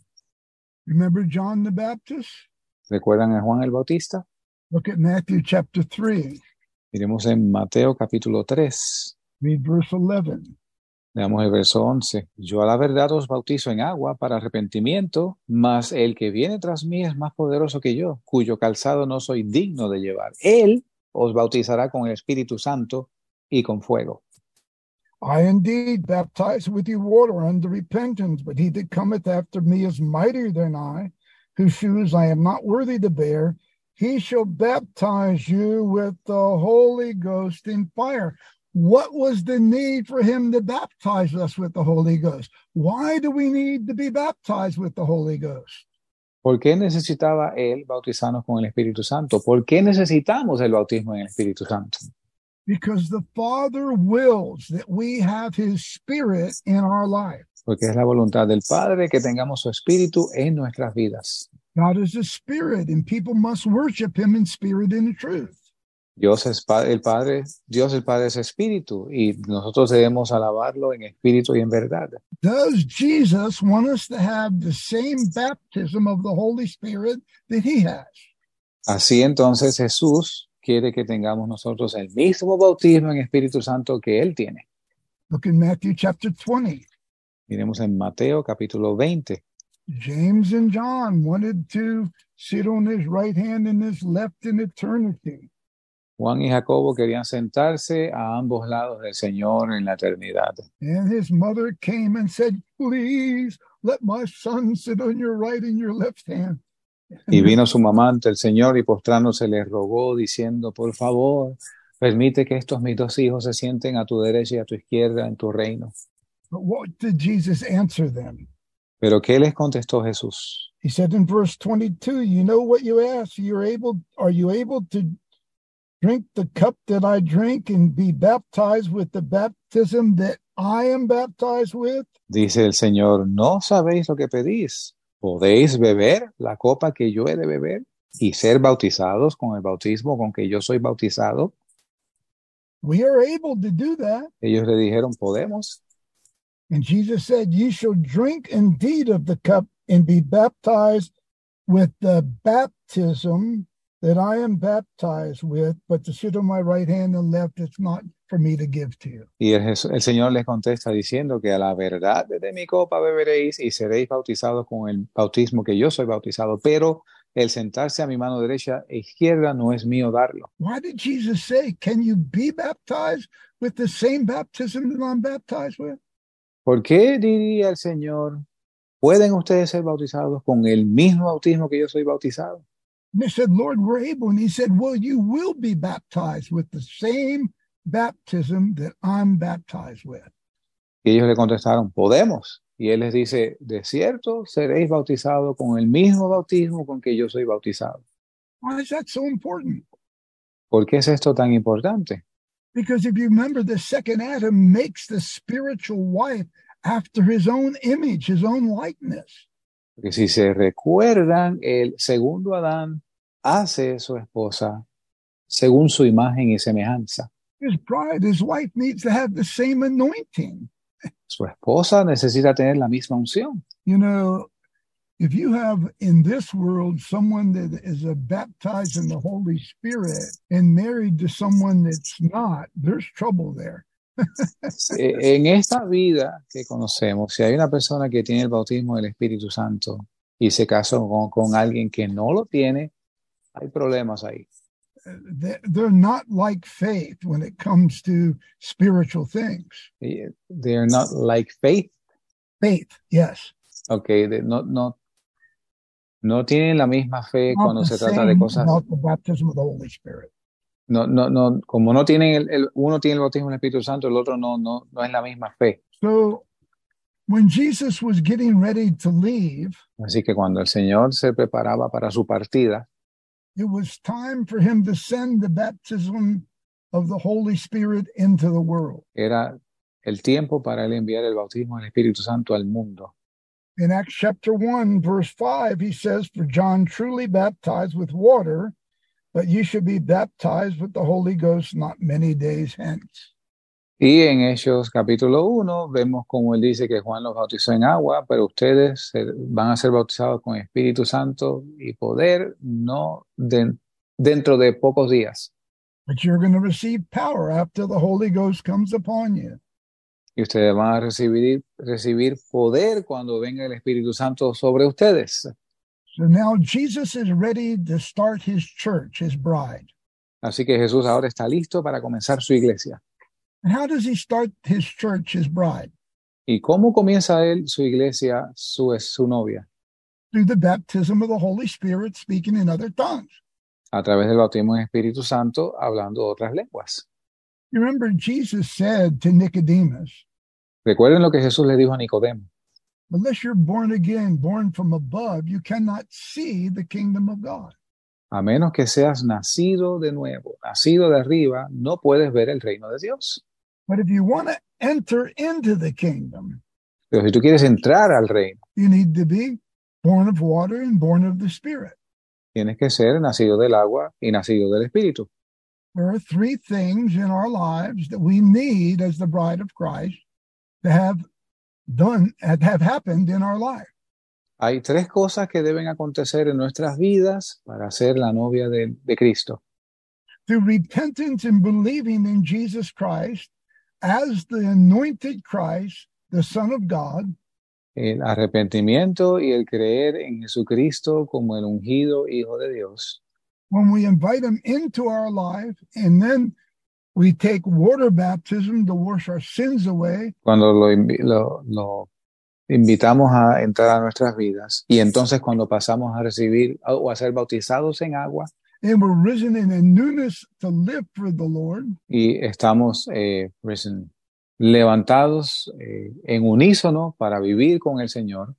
Remember John the Baptist? ¿Recuerdan a Juan el Bautista? Look at Matthew chapter 3, Miremos en Mateo capítulo 3, read verse 11. Leamos el verso 11. Yo a la verdad os bautizo en agua para arrepentimiento, mas el que viene tras mí es más poderoso que yo, cuyo calzado no soy digno de llevar. Él os bautizará con el Espíritu Santo y con fuego. I indeed baptize with you water unto repentance, but he that cometh after me is mightier than I, whose shoes I am not worthy to bear. He shall baptize you with the Holy Ghost in fire. What was the need for him to baptize us with the Holy Ghost? Why do we need to be baptized with the Holy Ghost? ¿Por qué necesitaba él bautizarnos con el Espíritu Santo? ¿Por qué necesitamos el bautismo en el Espíritu Santo? Because the Father wills that we have his Spirit in our life. Porque es la voluntad del Padre que tengamos su Espíritu en nuestras vidas. God is a spirit, and people must worship him in spirit and in truth. Dios es pa- el Padre, Dios el Padre es Espíritu y nosotros debemos alabarlo en espíritu y en verdad. Does Jesus want us to have the same baptism of the Holy Spirit that he has? Así entonces Jesús quiere que tengamos nosotros el mismo bautismo en Espíritu Santo que Él tiene. Look in Matthew chapter 20. Miremos en Mateo capítulo 20. James and John wanted to sit on his right hand and his left in eternity. Juan y Jacobo querían sentarse a ambos lados del Señor en la eternidad. And his mother came and said, Please let my son sit on your right and your left hand. Y vino su mamá ante el Señor y postrándose le rogó diciendo, por favor, permite que estos mis dos hijos se sienten a tu derecha y a tu izquierda en tu reino. But what did Jesus answer them? Pero ¿qué les contestó Jesús? He said in verse 22, You know what you ask. You're able, are you able to drink the cup that I drink and be baptized with the baptism that I am baptized with? Dice el Señor, ¿no sabéis lo que pedís? ¿Podéis beber la copa que yo he de beber y ser bautizados con el bautismo con que yo soy bautizado? We are able to do that. Ellos le dijeron, podemos. And Jesus said, Ye shall drink indeed of the cup and be baptized with the baptism that I am baptized with, but to sit on my right hand and left, it's not for me to give to you. Y el, el Señor les contesta diciendo que a la verdad de mi copa beberéis y seréis bautizados con el bautismo que yo soy bautizado, pero el sentarse a mi mano derecha e izquierda no es mío darlo. Why did Jesus say, Can you be baptized with the same baptism that I'm baptized with? ¿Por qué diría el Señor, pueden ustedes ser bautizados con el mismo bautismo que yo soy bautizado? And they said, Lord, we're able. And he said, Well, you will be baptized with the same baptism that I'm baptized with. Y ellos le contestaron, podemos. Y él les dice, de cierto, seréis bautizados con el mismo bautismo con que yo soy bautizado. Why is that so important? ¿Por qué es esto tan importante? Because if you remember, the second Adam makes the spiritual wife after his own image, his own likeness. Porque si se recuerdan, el segundo Adán hace su esposa según su imagen y semejanza. His bride, his wife needs to have the same anointing. Su esposa necesita tener la misma unción. You know, if you have in this world someone that is a baptized in the Holy Spirit and married to someone that's not, there's trouble there. En esta vida que conocemos, si hay una persona que tiene el bautismo del Espíritu Santo y se casó con, con alguien que no lo tiene, hay problemas ahí. They- They're not like faith when it comes to spiritual things. They're not like faith. Faith, yes. Okay, no, no, no tienen la misma fe Not cuando se trata de cosas. No, no, no, como no tienen el, el- uno tiene el bautismo del Espíritu Santo, el otro no, no, no es la misma fe. So When Jesus was getting ready to leave, Así que cuando el Señor se preparaba para su partida, it was time for him to send the baptism of the Holy Spirit into the world. era el tiempo para él enviar el bautismo del Espíritu Santo al mundo. In Acts chapter 1, verse 5, he says, For John truly baptized with water, but you should be baptized with the Holy Ghost not many days hence. Y en Hechos capítulo 1 vemos como él dice que Juan los bautizó en agua, pero ustedes van a ser bautizados con Espíritu Santo y poder no de- dentro de pocos días. But you're going to receive power after the Holy Ghost comes upon you. Y ustedes van a recibir, recibir poder cuando venga el Espíritu Santo sobre ustedes. So now Jesus is ready to start his church, his bride. Así que Jesús ahora está listo para comenzar su iglesia. And how does he start his church, his bride? ¿Y cómo comienza él su iglesia, su, su novia? Through the baptism of the Holy Spirit, speaking in other tongues. A través del bautismo en Espíritu Santo, hablando otras lenguas. You remember Jesus said to Nicodemus, Recuerden lo que Jesús le dijo a Nicodemo. Unless you're born again, born from above, you cannot see the kingdom of God. A menos que seas nacido de nuevo, nacido de arriba, no puedes ver el reino de Dios. But if you want to enter into the kingdom, Pero si tú quieres entrar al reino, you need to be born of water and born of the Spirit. tienes que ser nacido del agua y nacido del Espíritu. There are three things in our lives that we need as the bride of Christ to have done, and have happened in our life. Hay tres cosas que deben acontecer en nuestras vidas para ser la novia de, de Cristo. Through repentance and believing in Jesus Christ as the anointed Christ, the Son of God, El arrepentimiento y el creer en Jesucristo como el ungido Hijo de Dios. when we invite him into our life and then we take water baptism to wash our sins away, Cuando lo, lo- lo invitamos a entrar a nuestras vidas y entonces cuando pasamos a recibir o a ser bautizados en agua and we're risen in a newness to live for the Lord, y estamos eh, risen, levantados eh, en unísono para vivir con el Señor,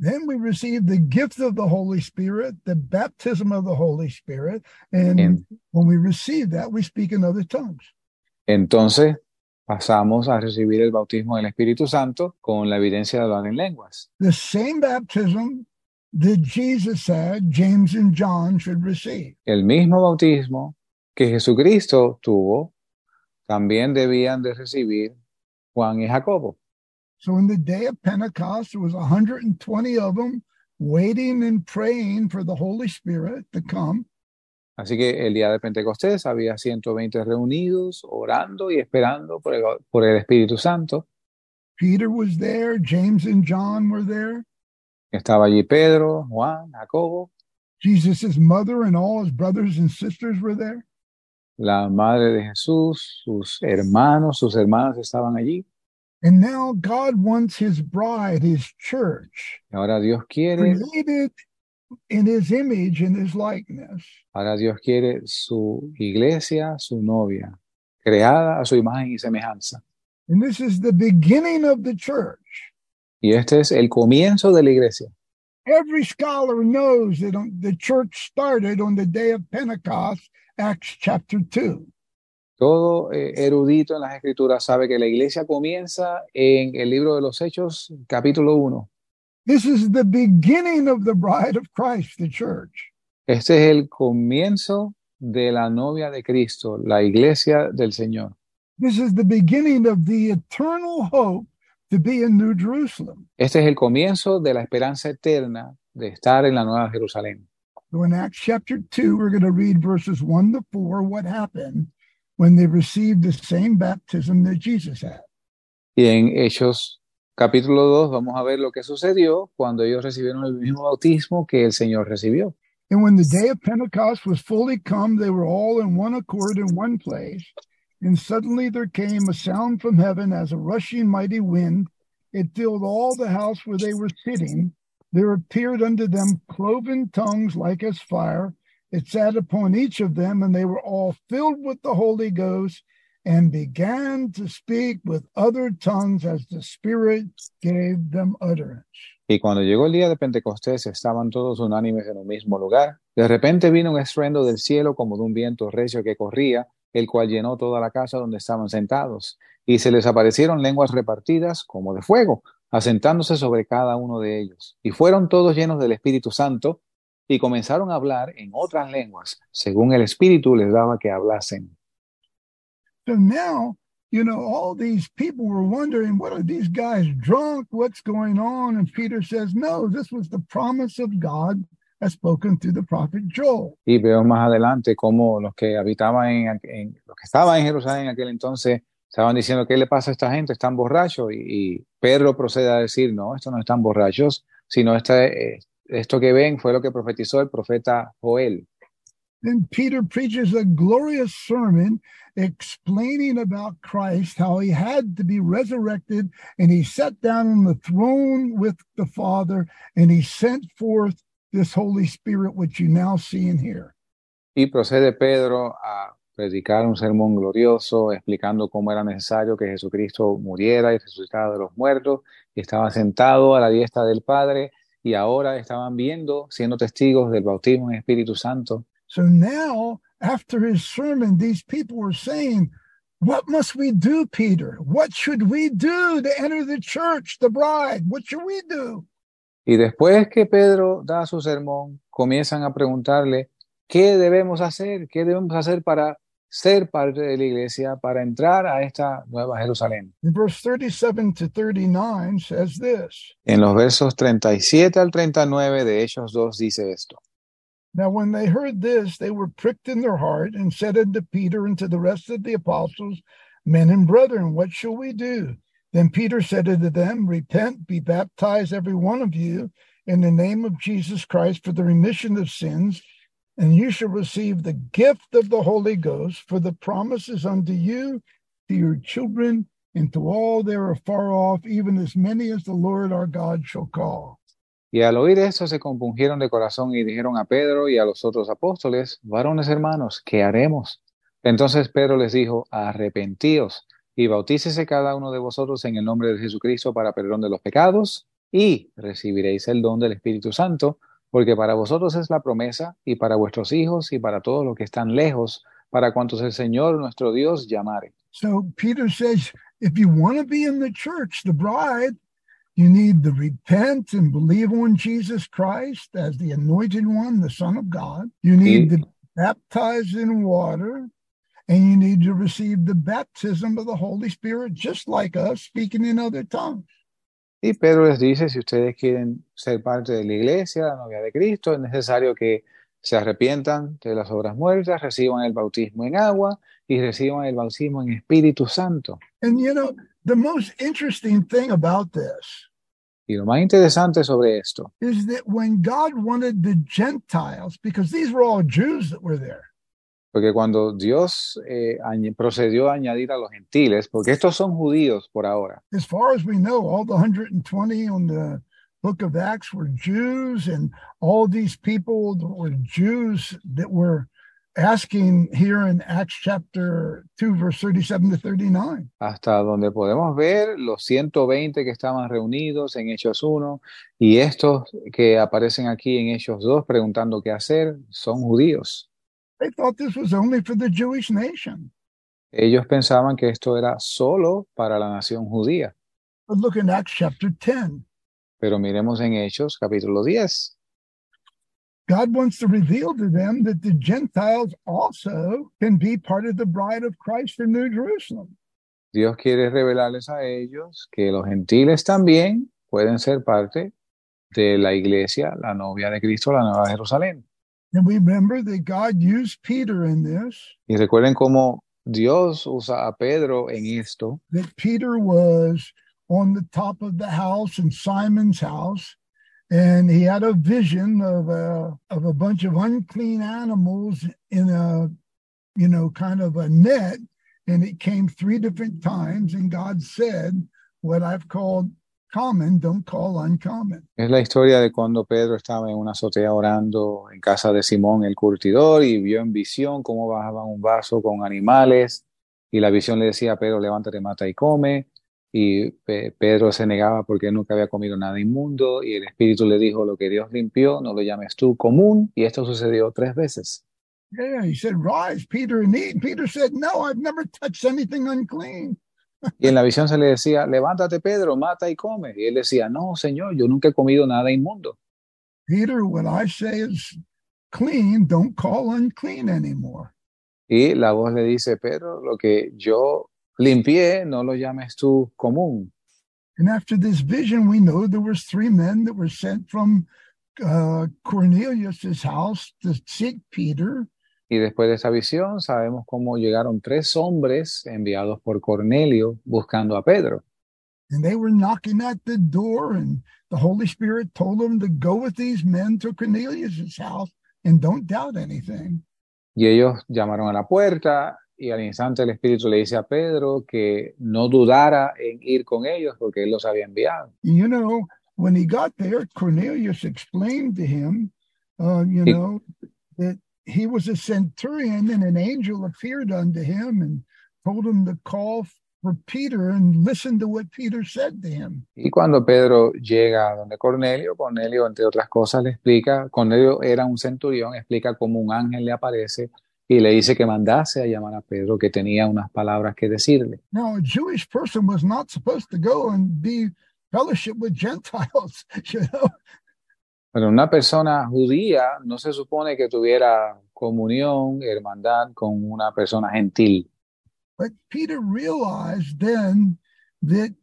then we receive the gift of the Holy Spirit, the baptism of the Holy Spirit. And En- when we receive that, we speak in other tongues. entonces pasamos a recibir el bautismo del Espíritu Santo con la evidencia de hablar en lenguas. The same baptism that Jesus said James and John should receive. El mismo bautismo que Jesucristo tuvo, también debían de recibir Juan y Jacobo. So in the day of Pentecost, there was 120 of them waiting and praying for the Holy Spirit to come. Así que el día de Pentecostés había 120 reunidos, orando y esperando por el, por el Espíritu Santo. Peter was there, James and John were there. Estaba allí Pedro, Juan, Jacobo, Jesus' mother and all his brothers and sisters were there. la madre de Jesús, sus hermanos, sus hermanas estaban allí. And now God wants his bride, his church, ahora Dios quiere, created in his image and his likeness. ahora Dios quiere su iglesia, su novia, creada a su imagen y semejanza. And this is the beginning of the church. Y este es el comienzo de la iglesia. Every scholar knows that the church started on the day of Pentecost, Acts chapter 2. Todo eh, erudito en las escrituras sabe que la iglesia comienza en el libro de los Hechos, capítulo 1. This is the beginning of the bride of Christ, the church. Este es el comienzo de la novia de Cristo, la iglesia del Señor. This is the beginning of the eternal hope to be in New Jerusalem. Este es el comienzo de la esperanza eterna de estar en la Nueva Jerusalén. So in Acts chapter 2, we're going to read verses 1 to 4 what happened when they received the same baptism that Jesus had. Y en Hechos capítulo 2 vamos a ver lo que sucedió cuando ellos recibieron el mismo bautismo que el Señor recibió. And when the day of Pentecost was fully come, they were all in one accord in one place. And suddenly there came a sound from heaven as a rushing mighty wind. It filled all the house where they were sitting. There appeared unto them cloven tongues like as fire. It sat upon each of them, and they were all filled with the Holy Ghost and began to speak with other tongues as the Spirit gave them utterance. Y cuando llegó el día de Pentecostés, estaban todos unánimes en un mismo lugar. De repente vino un estruendo del cielo como de un viento recio que corría, el cual llenó toda la casa donde estaban sentados. Y se les aparecieron lenguas repartidas como de fuego, asentándose sobre cada uno de ellos. Y fueron todos llenos del Espíritu Santo y comenzaron a hablar en otras lenguas, según el Espíritu les daba que hablasen. So now, you know, all these people were wondering, what are these guys drunk? What's going on? And Peter says, no, this was the promise of God as spoken through the prophet Joel. Y veo más adelante cómo los que habitaban en, en los que estaban en Jerusalén en aquel entonces estaban diciendo, ¿qué le pasa a esta gente? Están borrachos. Y, y Pedro procede a decir, no, estos no están borrachos, sino eh, esto que ven fue lo que profetizó el profeta Joel. Then Peter preaches a glorious sermon explaining about Christ, how he had to be resurrected, and he sat down on the throne with the Father, and he sent forth this Holy Spirit, which you now see and hear. Y procede Pedro a predicar un sermón glorioso explicando cómo era necesario que Jesucristo muriera y resucitara de los muertos, y estaba sentado a la diestra del Padre, y ahora estaban viendo, siendo testigos del bautismo en Espíritu Santo. So now, after his sermon, these people were saying, What must we do, Peter? What should we do to enter the church, the bride? What should we do? Y después que Pedro da su sermón, comienzan a preguntarle, ¿qué debemos hacer? ¿Qué debemos hacer para ser parte de la iglesia, para entrar a esta nueva Jerusalén? Verse 37 to 39 says this En los versos 37 al 39 de Hechos 2 dice esto. Now, when they heard this, they were pricked in their heart and said unto Peter and to the rest of the apostles, Men and brethren, what shall we do? Then Peter said unto them, Repent, be baptized, every one of you, in the name of Jesus Christ for the remission of sins, and you shall receive the gift of the Holy Ghost, for the promise is unto you, to your children, and to all that are far off, even as many as the Lord our God shall call. Y al oír esto se compungieron de corazón y dijeron a Pedro y a los otros apóstoles, varones hermanos, ¿qué haremos? Entonces Pedro les dijo, arrepentíos y bautícese cada uno de vosotros en el nombre de Jesucristo para perdón de los pecados y recibiréis el don del Espíritu Santo, porque para vosotros es la promesa y para vuestros hijos y para todos los que están lejos, para cuantos el Señor nuestro Dios llamare. So Peter says, if you want to be in the church, the bride, you need to repent and believe on Jesus Christ as the anointed one, the Son of God. You need Y- to be baptized in water, and you need to receive the baptism of the Holy Spirit, just like us, speaking in other tongues. Y Pedro les dice, si ustedes quieren ser parte de la iglesia, la novia de Cristo, es necesario que se arrepientan de las obras muertas, reciban el bautismo en agua y reciban el bautismo en Espíritu Santo. And you know, the most interesting thing about this Y lo más interesante sobre esto is that when God wanted the Gentiles, because these were all Jews that were there, Porque cuando Dios eh, procedió a añadir a los gentiles, porque estos son judíos por ahora, as far as we know, all the 120 on the book of Acts were Jews, and all these people that were Jews that were asking here in Acts chapter 2, verse 37 to 39. hasta donde podemos ver los 120 que estaban reunidos en Hechos 1 y estos que aparecen aquí en Hechos 2 preguntando qué hacer, son judíos. They thought this was only for the Jewish nation. Ellos pensaban que esto era solo para la nación judía, But look in Acts chapter 10. pero miremos en Hechos capítulo 10. God wants to reveal to them that the Gentiles also can be part of the bride of Christ in New Jerusalem. Dios quiere revelarles a ellos que los gentiles también pueden ser parte de la iglesia, la novia de Cristo, la nueva Jerusalén. And we remember that God used Peter in this, Y recuerden cómo Dios usa a Pedro en esto, that Peter was on the top of the house in Simon's house, and he had a vision of a of a bunch of unclean animals in a you know kind of a net, and it came three different times, and God said, "What I've called common, don't call uncommon." Es la historia de cuando Pedro estaba en una azotea orando en casa de Simón el curtidor y vio en visión cómo bajaban un vaso con animales Y la visión le decía Pedro, levántate, mata y come. Y Pe- Pedro se negaba porque nunca había comido nada inmundo. Y el Espíritu le dijo, lo que Dios limpió, no lo llames tú común. Y esto sucedió tres veces. Yeah, he said, Rise, Peter, and eat. Peter said, No, I've never touched anything unclean. Y en la visión se le decía, levántate Pedro, mata y come. Y él decía, no, Señor, yo nunca he comido nada inmundo. Peter, what I say is clean, don't call unclean anymore. Y la voz le dice, Pedro, lo que yo limpié, no lo llames tú común. And after this vision, we know there was three men that were sent from uh, Cornelius's house to seek Peter. Y después de esa visión, sabemos cómo llegaron tres hombres enviados por Cornelio buscando a Pedro. And they were knocking at the door, and the Holy Spirit told them to go with these men to Cornelius's house and don't doubt anything. Y ellos llamaron a la puerta y al instante el Espíritu le dice a Pedro que no dudara en ir con ellos porque él los había enviado. You know, when he got there, Cornelius explained to him, uh, you He- know, that he was a centurion and an angel appeared unto him and told him to call for Peter and listen to what Peter said to him. Y cuando Pedro llega a donde Cornelio, Cornelio, entre otras cosas, le explica, Cornelio era un centurión, explica cómo un ángel le aparece y le dice que mandase a llamar a Pedro, que tenía unas palabras que decirle. Now, a Jewish person was not supposed to go and be fellowship with Gentiles, you know. Pero una persona judía no se supone que tuviera comunión, hermandad con una persona gentil. But Peter realized then that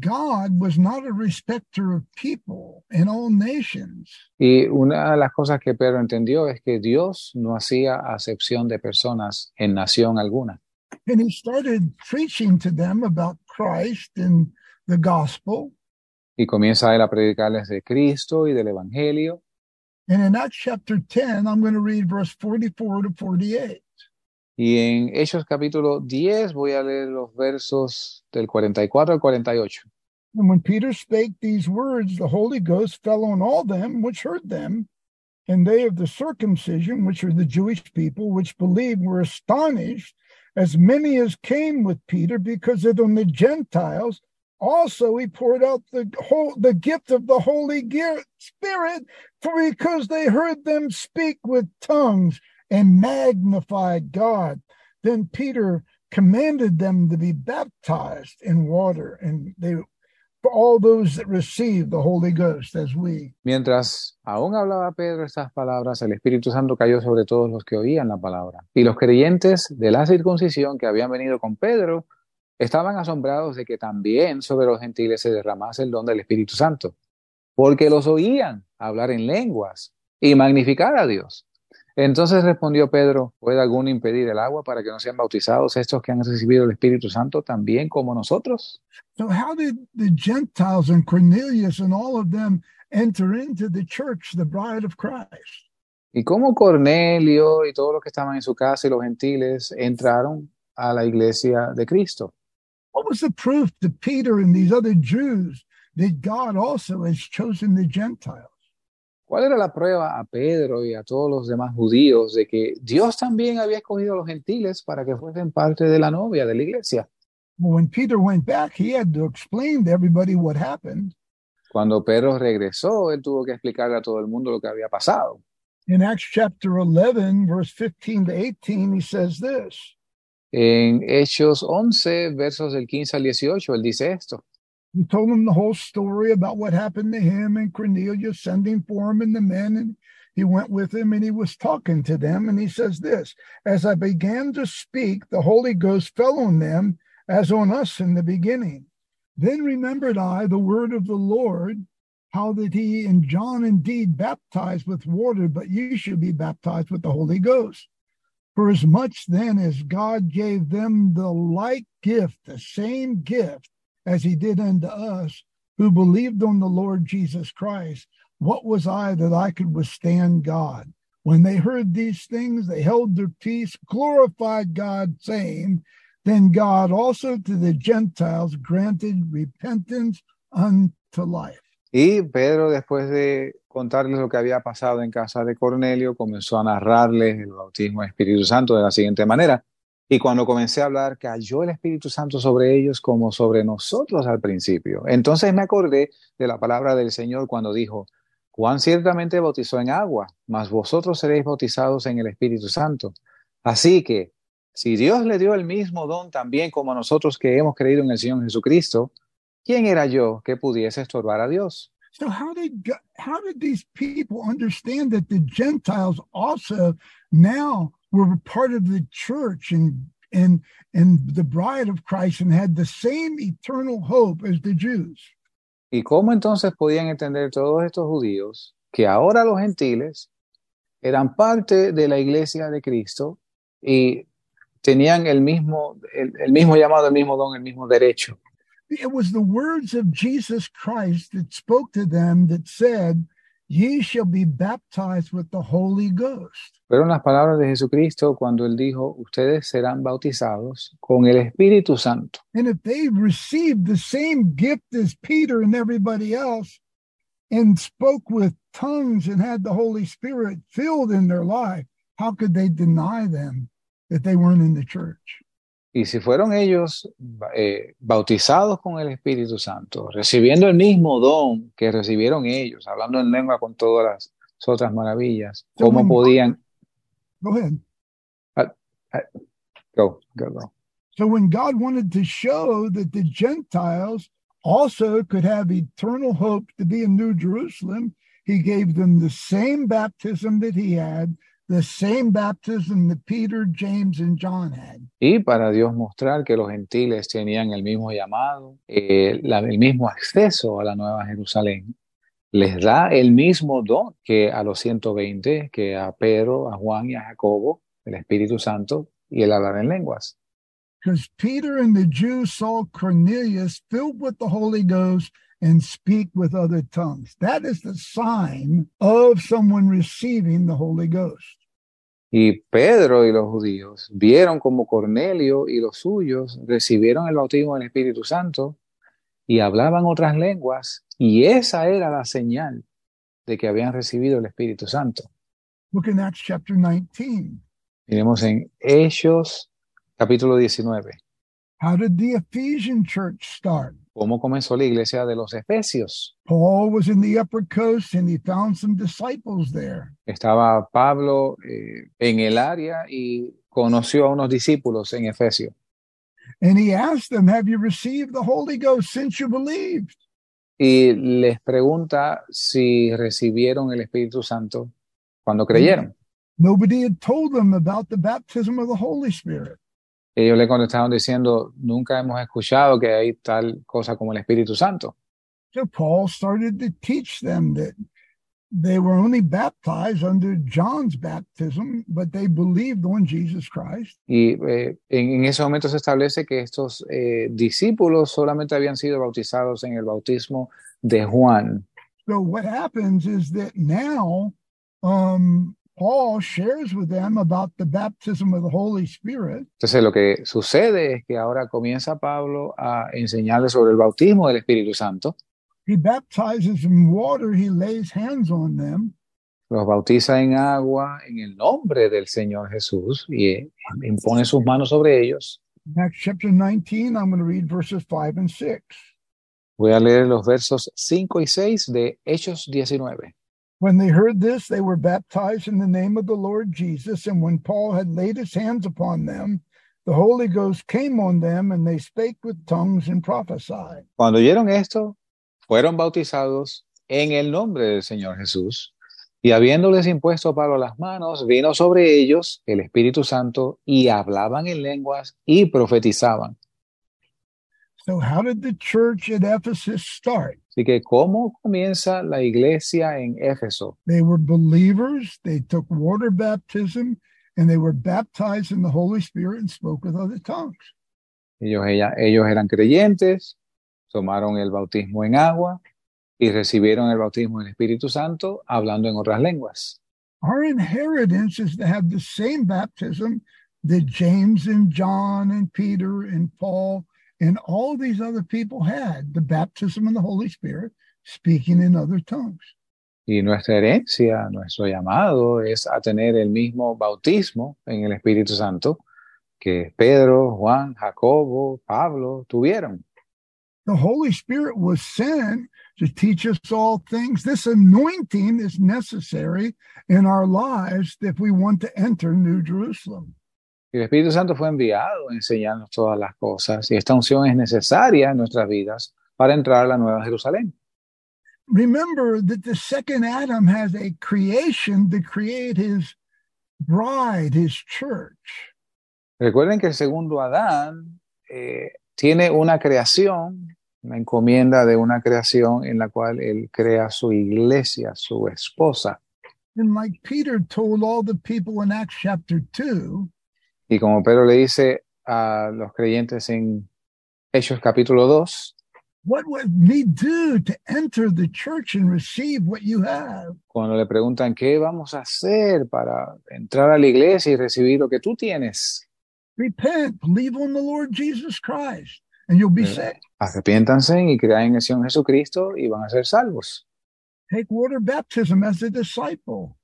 God was not a respecter of people in all nations. Y una de las cosas que Pedro entendió es que Dios no hacía acepción de personas en nación alguna. And he started preaching to them about Christ and the gospel. Y comienza él a predicarles de Cristo y del Evangelio. And in Acts chapter 10, I'm going to read verse 44 to 48. Y en Hechos capítulo 10 voy a leer los versos del 44 al 48. And when Peter spake these words, the Holy Ghost fell on all them which heard them. And they of the circumcision, which are the Jewish people, which believed, were astonished, as many as came with Peter, because of on the Gentiles also he poured out the whole the gift of the Holy Spirit, for because they heard them speak with tongues and magnified God. Then Peter commanded them to be baptized in water, and they for all those that receive the Holy Ghost as we. Mientras aún hablaba Pedro estas palabras, el Espíritu Santo cayó sobre todos los que oían la palabra. Y los creyentes de la circuncisión que habían venido con Pedro estaban asombrados de que también sobre los gentiles se derramase el don del Espíritu Santo, porque los oían hablar en lenguas y magnificar a Dios. Entonces respondió Pedro, ¿puede alguno impedir el agua para que no sean bautizados estos que han recibido el Espíritu Santo también como nosotros? So, how did the Gentiles and Cornelius and all of them enter into the church, the bride of Christ? Y cómo Cornelio y todos los que estaban en su casa y los gentiles entraron a la iglesia de Cristo. What was the proof to Peter and these other Jews that God also has chosen the Gentiles? ¿Cuál era la prueba a Pedro y a todos los demás judíos de que Dios también había escogido a los gentiles para que fuesen parte de la novia de la iglesia? When Peter went back, he had to explain to everybody what happened. Cuando Pedro regresó, él tuvo que explicarle a todo el mundo lo que había pasado. In Acts chapter 11, verse 15 to 18, he says this En Hechos 11, versos del 15 al 18, él dice esto. He told them the whole story about what happened to him and Cornelius sending for him and the men. And he went with him and he was talking to them. And he says this As I began to speak, the Holy Ghost fell on them as on us in the beginning. Then remembered I the word of the Lord, how that he and John indeed baptized with water, but you should be baptized with the Holy Ghost. For as much then as God gave them the like gift, the same gift as he did unto us who believed on the Lord Jesus Christ, what was I that I could withstand God? When they heard these things, they held their peace, glorified God, saying, Then God also to the Gentiles granted repentance unto life. Y Pedro, después de contarles lo que había pasado en casa de Cornelio, comenzó a narrarles el bautismo del Espíritu Santo de la siguiente manera. Y cuando comencé a hablar, cayó el Espíritu Santo sobre ellos como sobre nosotros al principio. Entonces me acordé de la palabra del Señor cuando dijo, Juan ciertamente bautizó en agua, mas vosotros seréis bautizados en el Espíritu Santo. Así que, si Dios le dio el mismo don también como a nosotros que hemos creído en el Señor Jesucristo, ¿quién era yo que pudiese estorbar a Dios? So how did God, how did these people understand that the Gentiles also now were part of the church and and and the bride of Christ and had the same eternal hope as the Jews? ¿Y cómo entonces podían entender todos estos judíos que ahora los gentiles eran parte de la iglesia de Cristo y tenían el mismo, el, el mismo llamado, el mismo don, el mismo derecho? It was the words of Jesus Christ that spoke to them that said, Ye shall be baptized with the Holy Ghost. Fueron las palabras de Jesucristo cuando él dijo, ustedes serán bautizados con el Espíritu Santo. And if they received the same gift as Peter and everybody else and spoke with tongues and had the Holy Spirit filled in their life, how could they deny them that they weren't in the church? Y si fueron ellos eh, bautizados con el Espíritu Santo, recibiendo el mismo don que recibieron ellos, hablando en lengua con todas las otras maravillas, ¿cómo podían? Go ahead. Uh, uh, go, go, go. So when God wanted to show that the Gentiles also could have eternal hope to be in New Jerusalem, he gave them the same baptism that he had, the same baptism that Peter, James, and John had. Y para Dios mostrar que los gentiles tenían el mismo llamado, eh, la, el mismo acceso a la Nueva Jerusalén, les da el mismo don que a los 120, que a Pedro, a Juan y a Jacobo, el Espíritu Santo y el hablar en lenguas. Because Peter and the Jews saw Cornelius filled with the Holy Ghost and speak with other tongues. That is the sign of someone receiving the Holy Ghost. Y Pedro y los judíos vieron como Cornelio y los suyos recibieron el bautismo del Espíritu Santo y hablaban otras lenguas, y esa era la señal de que habían recibido el Espíritu Santo. Look in Acts chapter 19. Miremos en Hechos capítulo 19. How did the Ephesian church start? ¿Cómo comenzó la iglesia de los Efesios? Paul was in the upper coast and he found some disciples there. Estaba Pablo eh, en el área y conoció a unos discípulos en Efesio. And he asked them, Have you received the Holy Ghost since you believed? Y les pregunta si recibieron el Espíritu Santo cuando creyeron. Nobody had told them about the baptism of the Holy Spirit. Ellos le contestaron diciendo, nunca hemos escuchado que hay tal cosa como el Espíritu Santo. So Paul started to teach them that they were only baptized under John's baptism, but they believed on Jesus Christ. Y eh, en, ese momento se establece que estos eh, discípulos solamente habían sido bautizados en el bautismo de Juan. So what happens is that now um, Paul shares with them about the baptism of the Holy Spirit. Entonces lo que sucede es que ahora comienza Pablo a enseñarles sobre el bautismo del Espíritu Santo. He baptizes in water, he lays hands on them. Los bautiza en agua en el nombre del Señor Jesús y impone sus manos sobre ellos. Acts chapter 19, I'm going to read verses 5 and 6. Voy a leer los versos 5 y 6 de Hechos 19. When they heard this, they were baptized in the name of the Lord Jesus. And when Paul had laid his hands upon them, the Holy Ghost came on them, and they spake with tongues and prophesied. Cuando oyeron esto, fueron bautizados en el nombre del Señor Jesús. Y habiéndoles impuesto Pablo las manos, vino sobre ellos el Espíritu Santo y hablaban en lenguas y profetizaban. So, how did the church at Ephesus start? Así que, ¿cómo comienza la iglesia en Éfeso? They were believers, they took water baptism, and they were baptized in the Holy Spirit and spoke with other tongues. Ellos, ella, ellos eran creyentes, tomaron el bautismo en agua y recibieron el bautismo en el Espíritu Santo hablando en otras lenguas. Our inheritance is to have the same baptism that James and John and Peter and Paul and all these other people had the baptism of the Holy Spirit, speaking in other tongues. Y nuestra herencia, nuestro llamado es a tener el mismo bautismo en el Espíritu Santo que Pedro, Juan, Jacobo, Pablo tuvieron. The Holy Spirit was sent to teach us all things. This anointing is necessary in our lives if we want to enter New Jerusalem. Y el Espíritu Santo fue enviado a enseñarnos todas las cosas y esta unción es necesaria en nuestras vidas para entrar a la Nueva Jerusalén. Remember that the second Adam has a creation to create his bride, his church. Recuerden que el segundo Adán eh, tiene una creación, una encomienda de una creación en la cual él crea su iglesia, su esposa. And like Peter told all the people in Acts chapter 2, Y como Pedro le dice a los creyentes en Hechos capítulo 2, what would we do to enter the church and receive what you have? cuando le preguntan qué vamos a hacer para entrar a la iglesia y recibir lo que tú tienes, Repent, believe on the Lord Jesus Christ, and you'll be Yeah. saved. arrepiéntanse y crean en el Señor Jesucristo y van a ser salvos. Take water baptism as a disciple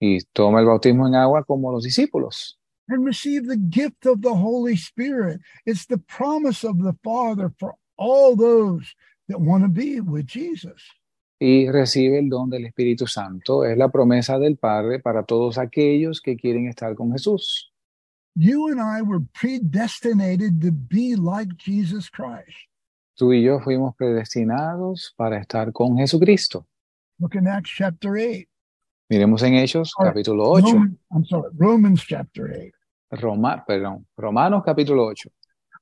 Y toma el bautismo en agua como los discípulos. And receive the gift of the Holy Spirit. It's the promise of the Father for all those that want to be with Jesus. y recibe el don del Espíritu Santo. Es la promesa del Padre para todos aquellos que quieren estar con Jesús. You and I were predestinated to be like Jesus Christ. Tú y yo fuimos predestinados para estar con Jesucristo. Look in Acts chapter 8. Miremos en Hechos All capítulo 8, Roman- I'm sorry, Romans chapter 8. Roma, perdón, Romanos capítulo 8,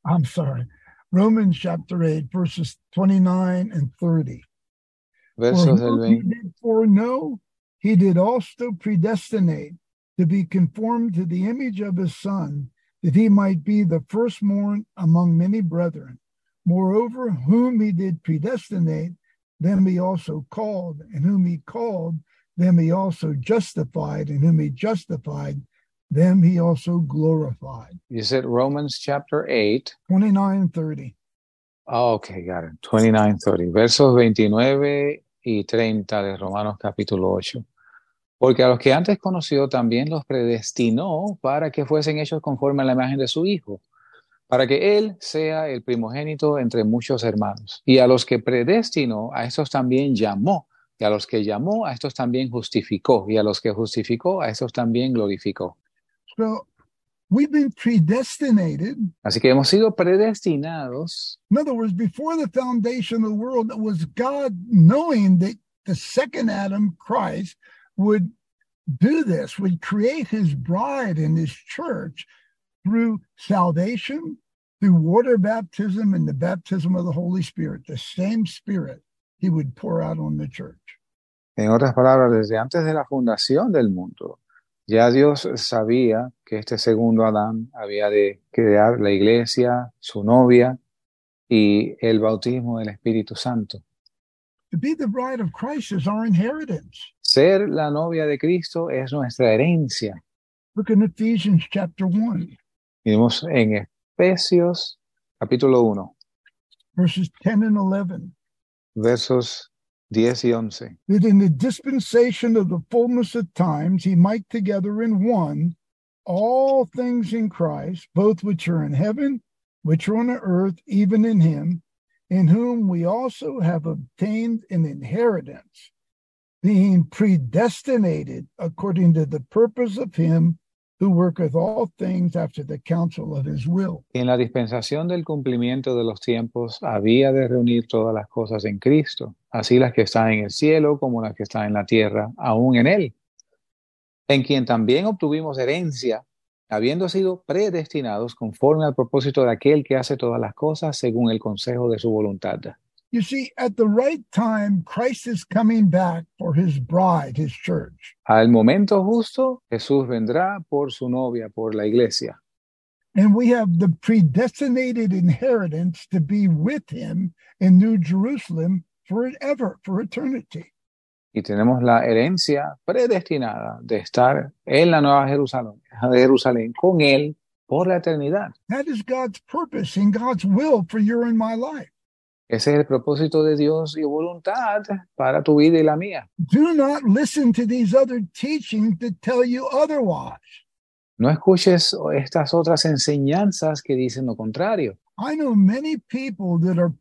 I'm sorry, Romans chapter 8, verses 29 and 30. For versos del whom he 20. did foreknow, he did also predestinate to be conformed to the image of his son, that he might be the firstborn among many brethren. Moreover, whom he did predestinate, them he also called, and whom he called, them he also justified, and whom he justified, them he also glorified. You said Romans chapter 8. 29 30. Ah, ok, got it. 29, 30. Versos 29 y 30 de Romanos capítulo 8. Porque a los que antes conoció también los predestinó para que fuesen hechos conforme a la imagen de su Hijo, para que Él sea el primogénito entre muchos hermanos. Y a los que predestinó, a estos también llamó. Y a los que llamó, a estos también justificó. Y a los que justificó, a estos también glorificó. So we've been predestinated. Así que hemos sido predestinados In other words, before the foundation of the world, it was God knowing that the second Adam, Christ, would do this, would create his bride and his church through salvation, through water baptism, and the baptism of the Holy Spirit, the same Spirit he would pour out on the church. En otras palabras, desde antes de la fundación del mundo, ya Dios sabía que este segundo Adán había de crear la iglesia, su novia y el bautismo del Espíritu Santo. To be the bride of Christ is our inheritance. Ser la novia de Cristo es nuestra herencia. Look in Ephesians chapter 1, Vimos en Efesios capítulo 1, verses 10 and 11. versos 10 y 11. that in the dispensation of the fullness of times he might together in one all things in Christ, both which are in heaven, which are on the earth, even in him, in whom we also have obtained an inheritance, being predestinated according to the purpose of him who worketh all things after the counsel of his will. En la dispensación del cumplimiento de los tiempos había de reunir todas las cosas en Cristo, así las que están en el cielo como las que están en la tierra, aún en Él, en quien también obtuvimos herencia, habiendo sido predestinados conforme al propósito de aquel que hace todas las cosas según el consejo de su voluntad. You see, at the right time, Christ is coming back for his bride, his church. Al momento justo, Jesús vendrá por su novia, por la iglesia. And we have the predestinated inheritance to be with him in New Jerusalem forever, for eternity. Y tenemos la herencia predestinada de estar en la nueva Jerusalén, Jerusalén con Él por la eternidad. That is God's purpose and God's will for your and my life. Ese es el propósito de Dios y voluntad para tu vida y la mía. Do not listen to these other teachings that tell you otherwise. No escuches estas otras enseñanzas que dicen lo contrario. I know many people that are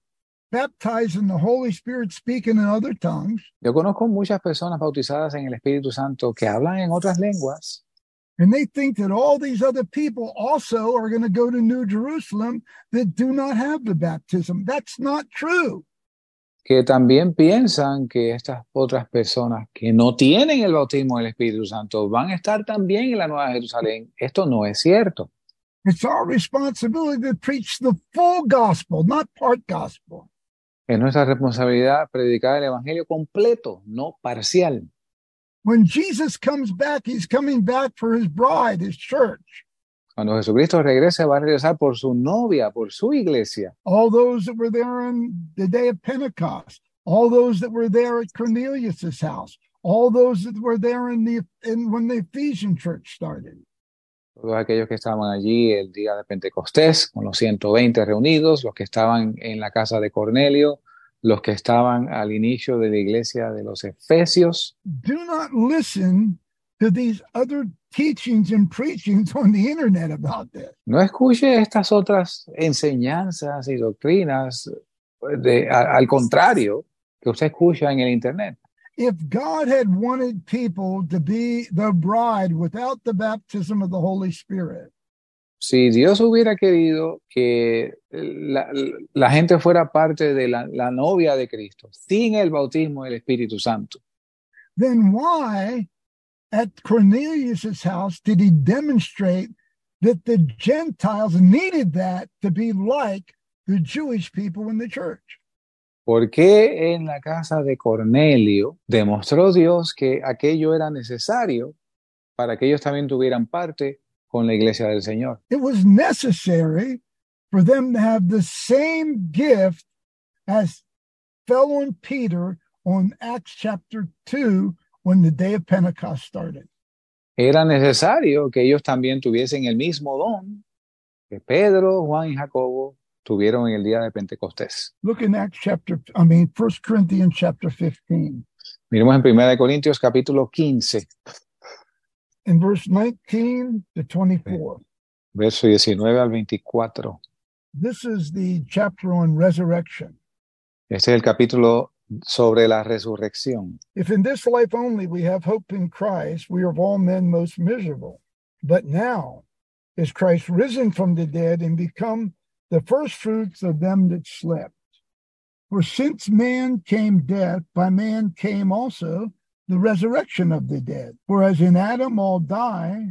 baptized in the Holy Spirit speaking in other tongues, Yo conozco muchas personas bautizadas en el Espíritu Santo que hablan en otras lenguas and they think that all these other people also are going to go to New Jerusalem that do not have the baptism. That's not true. que también piensan que estas otras personas que no tienen el bautismo del Espíritu Santo van a estar también en la Nueva Jerusalén. Esto no es cierto. It's our responsibility to preach the full gospel, not part gospel. Es nuestra responsabilidad predicar el Evangelio completo, no parcial. When Jesus comes back, he's coming back for his bride, his church. Cuando Jesucristo regrese, va a regresar por su novia, por su iglesia. All those that were there on the day of Pentecost, all those that were there at Cornelius's house, all those that were there in the in when the Ephesian church started. Todos aquellos que estaban allí el día de Pentecostés, con los 120 reunidos, los que estaban en la casa de Cornelio, los que estaban al inicio de la iglesia de los Efesios. Do not listen to these other teachings and preachings on the internet about this. No escuche estas otras enseñanzas y doctrinas, de, a- al contrario, que usted escucha en el Internet. If God had wanted people to be the bride without the baptism of the Holy Spirit, Si Dios hubiera querido que la, la gente fuera parte de la, la novia de Cristo, sin el bautismo del Espíritu Santo, then why at Cornelius's house did he demonstrate that the Gentiles needed that to be like the Jewish people in the church? ¿Por qué en la casa de Cornelio demostró Dios que aquello era necesario para que ellos también tuvieran parte con la iglesia del Señor? It was necessary for them to have the same gift as fell on Peter on Acts chapter 2 when the day of Pentecost started. Era necesario que ellos también tuviesen el mismo don que Pedro, Juan y Jacobo tuvieron en el día de Pentecostés. Look in Acts chapter, I mean, First Corinthians chapter 15. Miremos en 1 Corintios capítulo 15, in verse 19 to 24. verso 19 al 24. This is the chapter on resurrection. Este es el capítulo sobre la resurrección. If in this life only we have hope in Christ, we are of all men most miserable. But now is Christ risen from the dead and become the first fruits of them that slept. For since man came death, by man came also the resurrection of the dead. For as in Adam all die,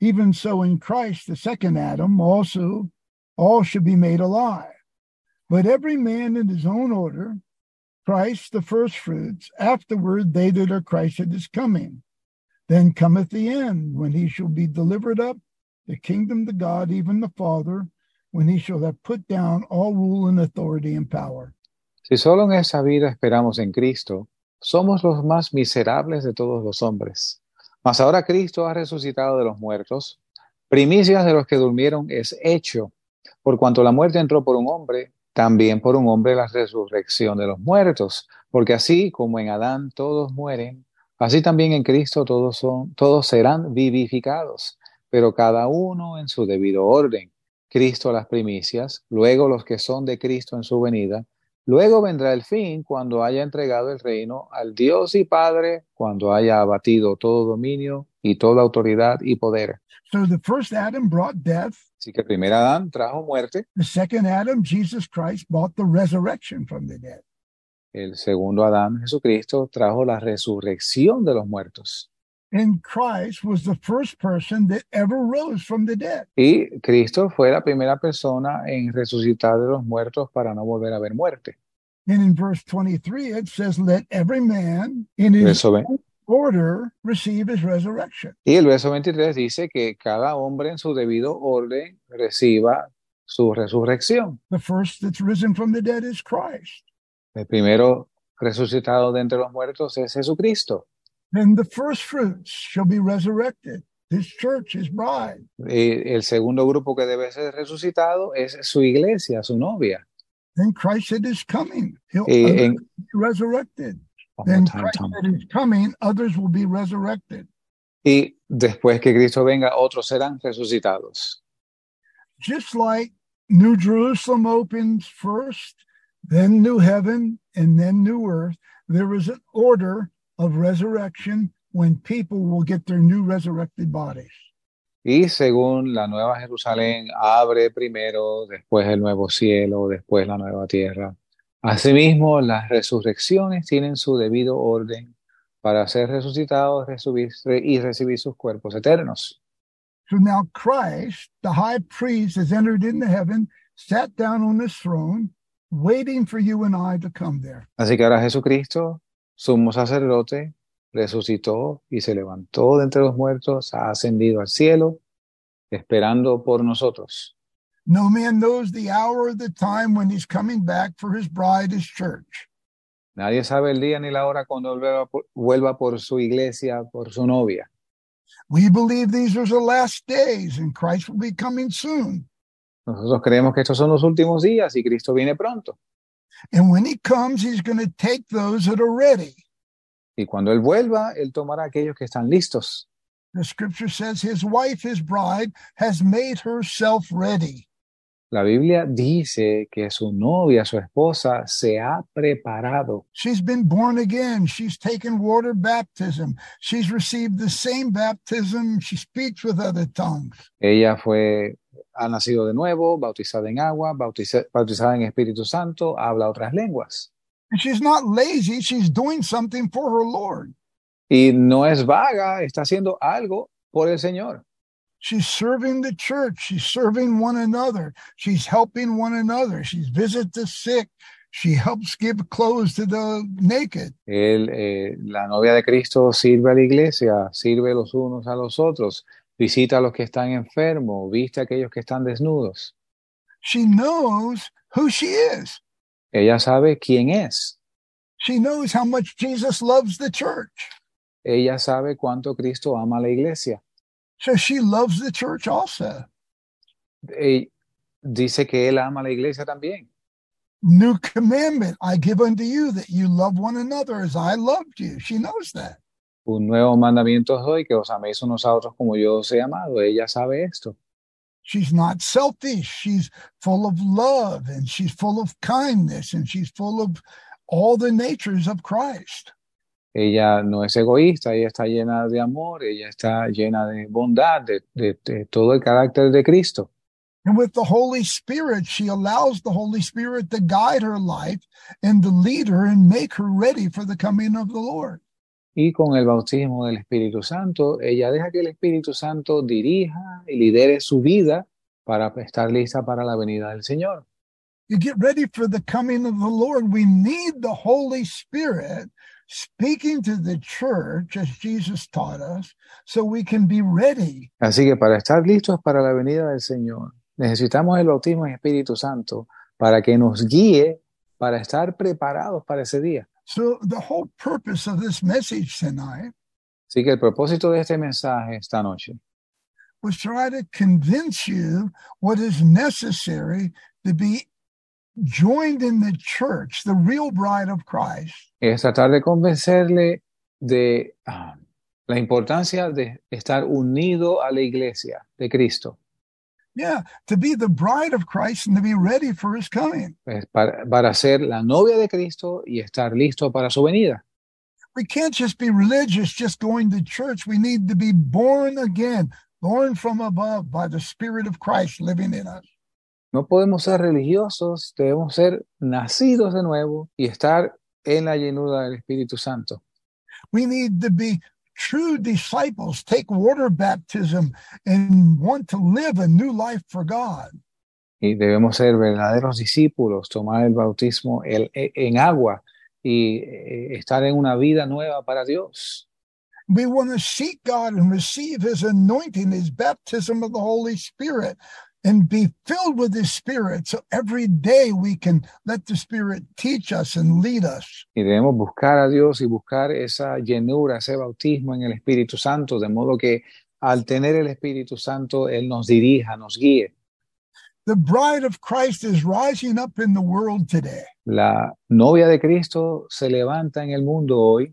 even so in Christ, the second Adam, also all should be made alive. But every man in his own order, Christ the first fruits, afterward they that are Christ at his coming. Then cometh the end, when he shall be delivered up, the kingdom to God, even the Father, when he shall have put down all rule and authority and power. Si solo en esa vida esperamos en Cristo, somos los más miserables de todos los hombres. Mas ahora Cristo ha resucitado de los muertos, primicias de los que durmieron es hecho, por cuanto la muerte entró por un hombre, también por un hombre la resurrección de los muertos, porque así como en Adán todos mueren, así también en Cristo todos son, todos serán vivificados, pero cada uno en su debido orden. Cristo las primicias, luego los que son de Cristo en su venida, Luego vendrá el fin cuando haya entregado el reino al Dios y Padre, cuando haya abatido todo dominio y toda autoridad y poder. So the first Adam brought death. Así que el primer Adán trajo muerte, The second Adam, Jesus Christ, brought the resurrection from the dead. el segundo Adán, Jesucristo, trajo la resurrección de los muertos. And Christ was the first person that ever rose from the dead. Y Cristo fue la primera persona en resucitar de los muertos para no volver a ver muerte. And in verse 23, it says, Let every man in his order receive his resurrection. Y el verso 23 dice que cada hombre en su debido orden reciba su resurrección. The first that's risen from the dead is Christ. El primero resucitado de entre los muertos es Jesucristo. Then the first fruits shall be resurrected. His church, his bride. Y el segundo grupo que debe ser resucitado es su iglesia, su novia. Then Christ at his coming. He'll eh, Y en, be resurrected. Then time, Christ at his coming, others will be resurrected. Y después que Cristo venga, otros serán resucitados. Just like New Jerusalem opens first, then New Heaven, and then New Earth, there is an order of resurrection when people will get their new resurrected bodies. Y según la Nueva Jerusalén abre primero, después el nuevo cielo, después la nueva tierra. Asimismo, las resurrecciones tienen su debido orden para ser resucitados y recibir sus cuerpos eternos. So now Christ, the high priest, has entered into heaven, sat down on his throne, waiting for you and I to come there. Así que ahora Jesucristo, sumo sacerdote, resucitó y se levantó de entre los muertos, ha ascendido al cielo, esperando por nosotros. No man knows the hour or the time when he's coming back for his bride, his church. Nadie sabe el día ni la hora cuando vuelva por, vuelva por su iglesia, por su novia. We believe these are the last days and Christ will be coming soon. Nosotros creemos que estos son los últimos días y Cristo viene pronto. And when he comes, he's going to take those that are ready. Y cuando Él vuelva, Él tomará aquellos que están listos. The scripture says his wife, his bride, has made herself ready. La Biblia dice que su novia, su esposa, se ha preparado. She's been born again. She's taken water baptism. She's received the same baptism. She speaks with other tongues. Ella fue, ha nacido de nuevo, bautizada en agua, bautiza- bautizada en Espíritu Santo, habla otras lenguas. And she's not lazy. She's doing something for her Lord. Y no es vaga, está haciendo algo por el Señor. She's serving the church. She's serving one another. She's helping one another. She's visit the sick. She helps give clothes to the naked. Él, eh, la novia de Cristo sirve a la iglesia, sirve los unos a los otros, visita a los que están enfermos, viste a aquellos que están desnudos. She knows who she is. Ella sabe quién es. She knows how much Jesus loves the church. Ella sabe cuánto Cristo ama a la iglesia. So she loves the church also. Eh, dice que él ama a la iglesia también. New commandment I give unto you that you love one another as I loved you. She knows that. Un nuevo mandamiento os doy, que os améis unos a otros como yo os he amado. Ella sabe esto. She's not selfish. She's full of love and she's full of kindness and she's full of all the natures of Christ. Ella no es egoísta, ella está llena de amor, ella está llena de bondad, de, de- de todo el carácter de Cristo. And with the Holy Spirit, she allows the Holy Spirit to guide her life and to lead her and make her ready for the coming of the Lord. Y con el bautismo del Espíritu Santo, ella deja que el Espíritu Santo dirija y lidere su vida para estar lista para la venida del Señor. To get ready for the coming of the Lord, we need the Holy Spirit speaking to the church as Jesus taught us so we can be ready. Así que para estar listos para la venida del Señor, necesitamos el bautismo en Espíritu Santo para que nos guíe, para estar preparados para ese día. So the whole purpose of this message tonight Así que el propósito de este mensaje esta noche was try to convince you what is necessary to be joined in the church, the real bride of Christ, es tratar de convencerle de ah, la importancia de estar unido a la iglesia de Cristo, yeah, to be the bride of Christ and to be ready for his coming. para, para ser la novia de Cristo y estar listo para su venida. We can't just be religious, just going to church. We need to be born again, born from above by the Spirit of Christ living in us. No podemos ser religiosos, debemos ser nacidos de nuevo y estar en la llenura del Espíritu Santo. We need to be true disciples, take water baptism, and want to live a new life for God. Y debemos ser verdaderos discípulos, tomar el bautismo el- en agua y eh, estar en una vida nueva para Dios. We want to seek God and receive his anointing, his baptism of the Holy Spirit, and be filled with his Spirit. So every day we can let the Spirit teach us and lead us. Y debemos buscar a Dios y buscar esa llenura, ese bautismo en el Espíritu Santo, de modo que al tener el Espíritu Santo, Él nos dirija, nos guíe. The bride of Christ is rising up in the world today. La novia de Cristo se levanta en el mundo hoy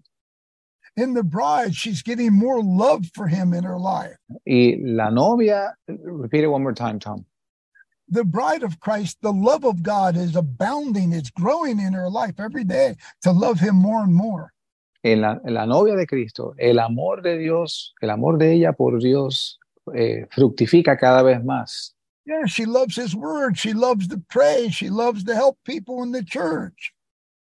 in the bride, she's getting more love for him in her life. Y la novia, repeat it one more time, Tom. The bride of Christ, the love of God is abounding, it's growing in her life every day to love him more and more. En la, en la novia de Cristo, el amor de Dios, el amor de ella por Dios eh, fructifica cada vez más. Yeah, she loves his word. She loves to pray. She loves to help people in the church.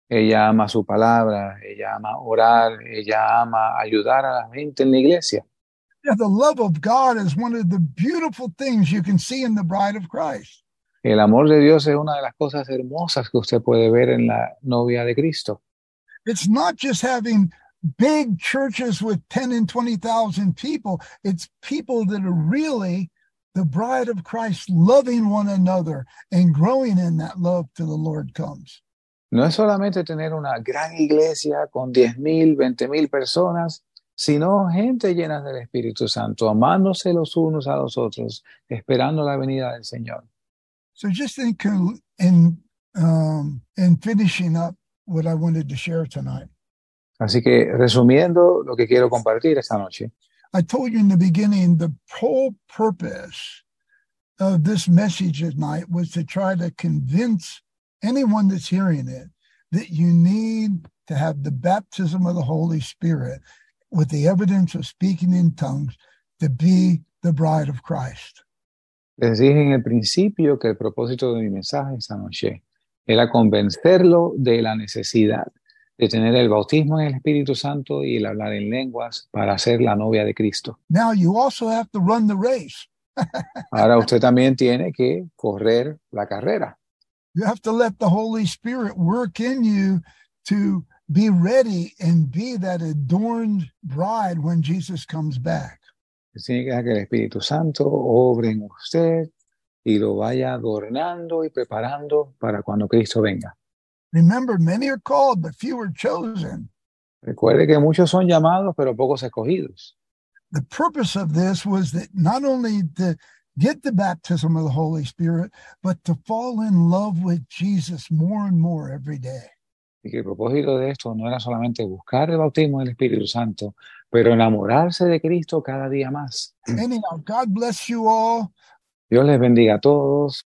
Ella ama su palabra, ella ama orar, ella ama ayudar a la gente en la iglesia. Yeah, the love of God is one of the beautiful things you can see in the bride of Christ. El amor de Dios es una de las cosas hermosas que usted puede ver en la novia de Cristo. It's not just having big churches with 10 and 20,000 people. It's people that are really the bride of Christ loving one another and growing in that love till the Lord comes. No es solamente tener una gran iglesia con 10 mil, 20 mil personas, sino gente llena del Espíritu Santo, amándose los unos a los otros, esperando la venida del Señor. So just in in um, in finishing up what I wanted to share tonight, Así que resumiendo lo que quiero compartir esta noche, I told you in the beginning the whole purpose of this message tonight was to try to convince anyone that's hearing it that you need to have the baptism of the Holy Spirit with the evidence of speaking in tongues to be the bride of Christ. les dije en el principio que el propósito de mi mensaje esta noche era convencerlo de la necesidad de tener el bautismo en el Espíritu Santo y el hablar en lenguas para ser la novia de Cristo. Now you also have to run the race. Ahora usted también tiene que correr la carrera. You have to let the Holy Spirit work in you to be ready and be that adorned bride when Jesus comes back. Tiene que dejar que el Espíritu Santo obre en usted y lo vaya adornando y preparando para cuando Cristo venga. Remember, many are called, but few are chosen. Recuerde que muchos son llamados, pero pocos escogidos. The purpose of this was that not only to get the baptism of the Holy Spirit, but to fall in love with Jesus more and more every day. Y que el propósito de esto no era solamente buscar el bautismo del Espíritu Santo, pero enamorarse de Cristo cada día más. Anyhow, God bless you all. Dios les bendiga a todos.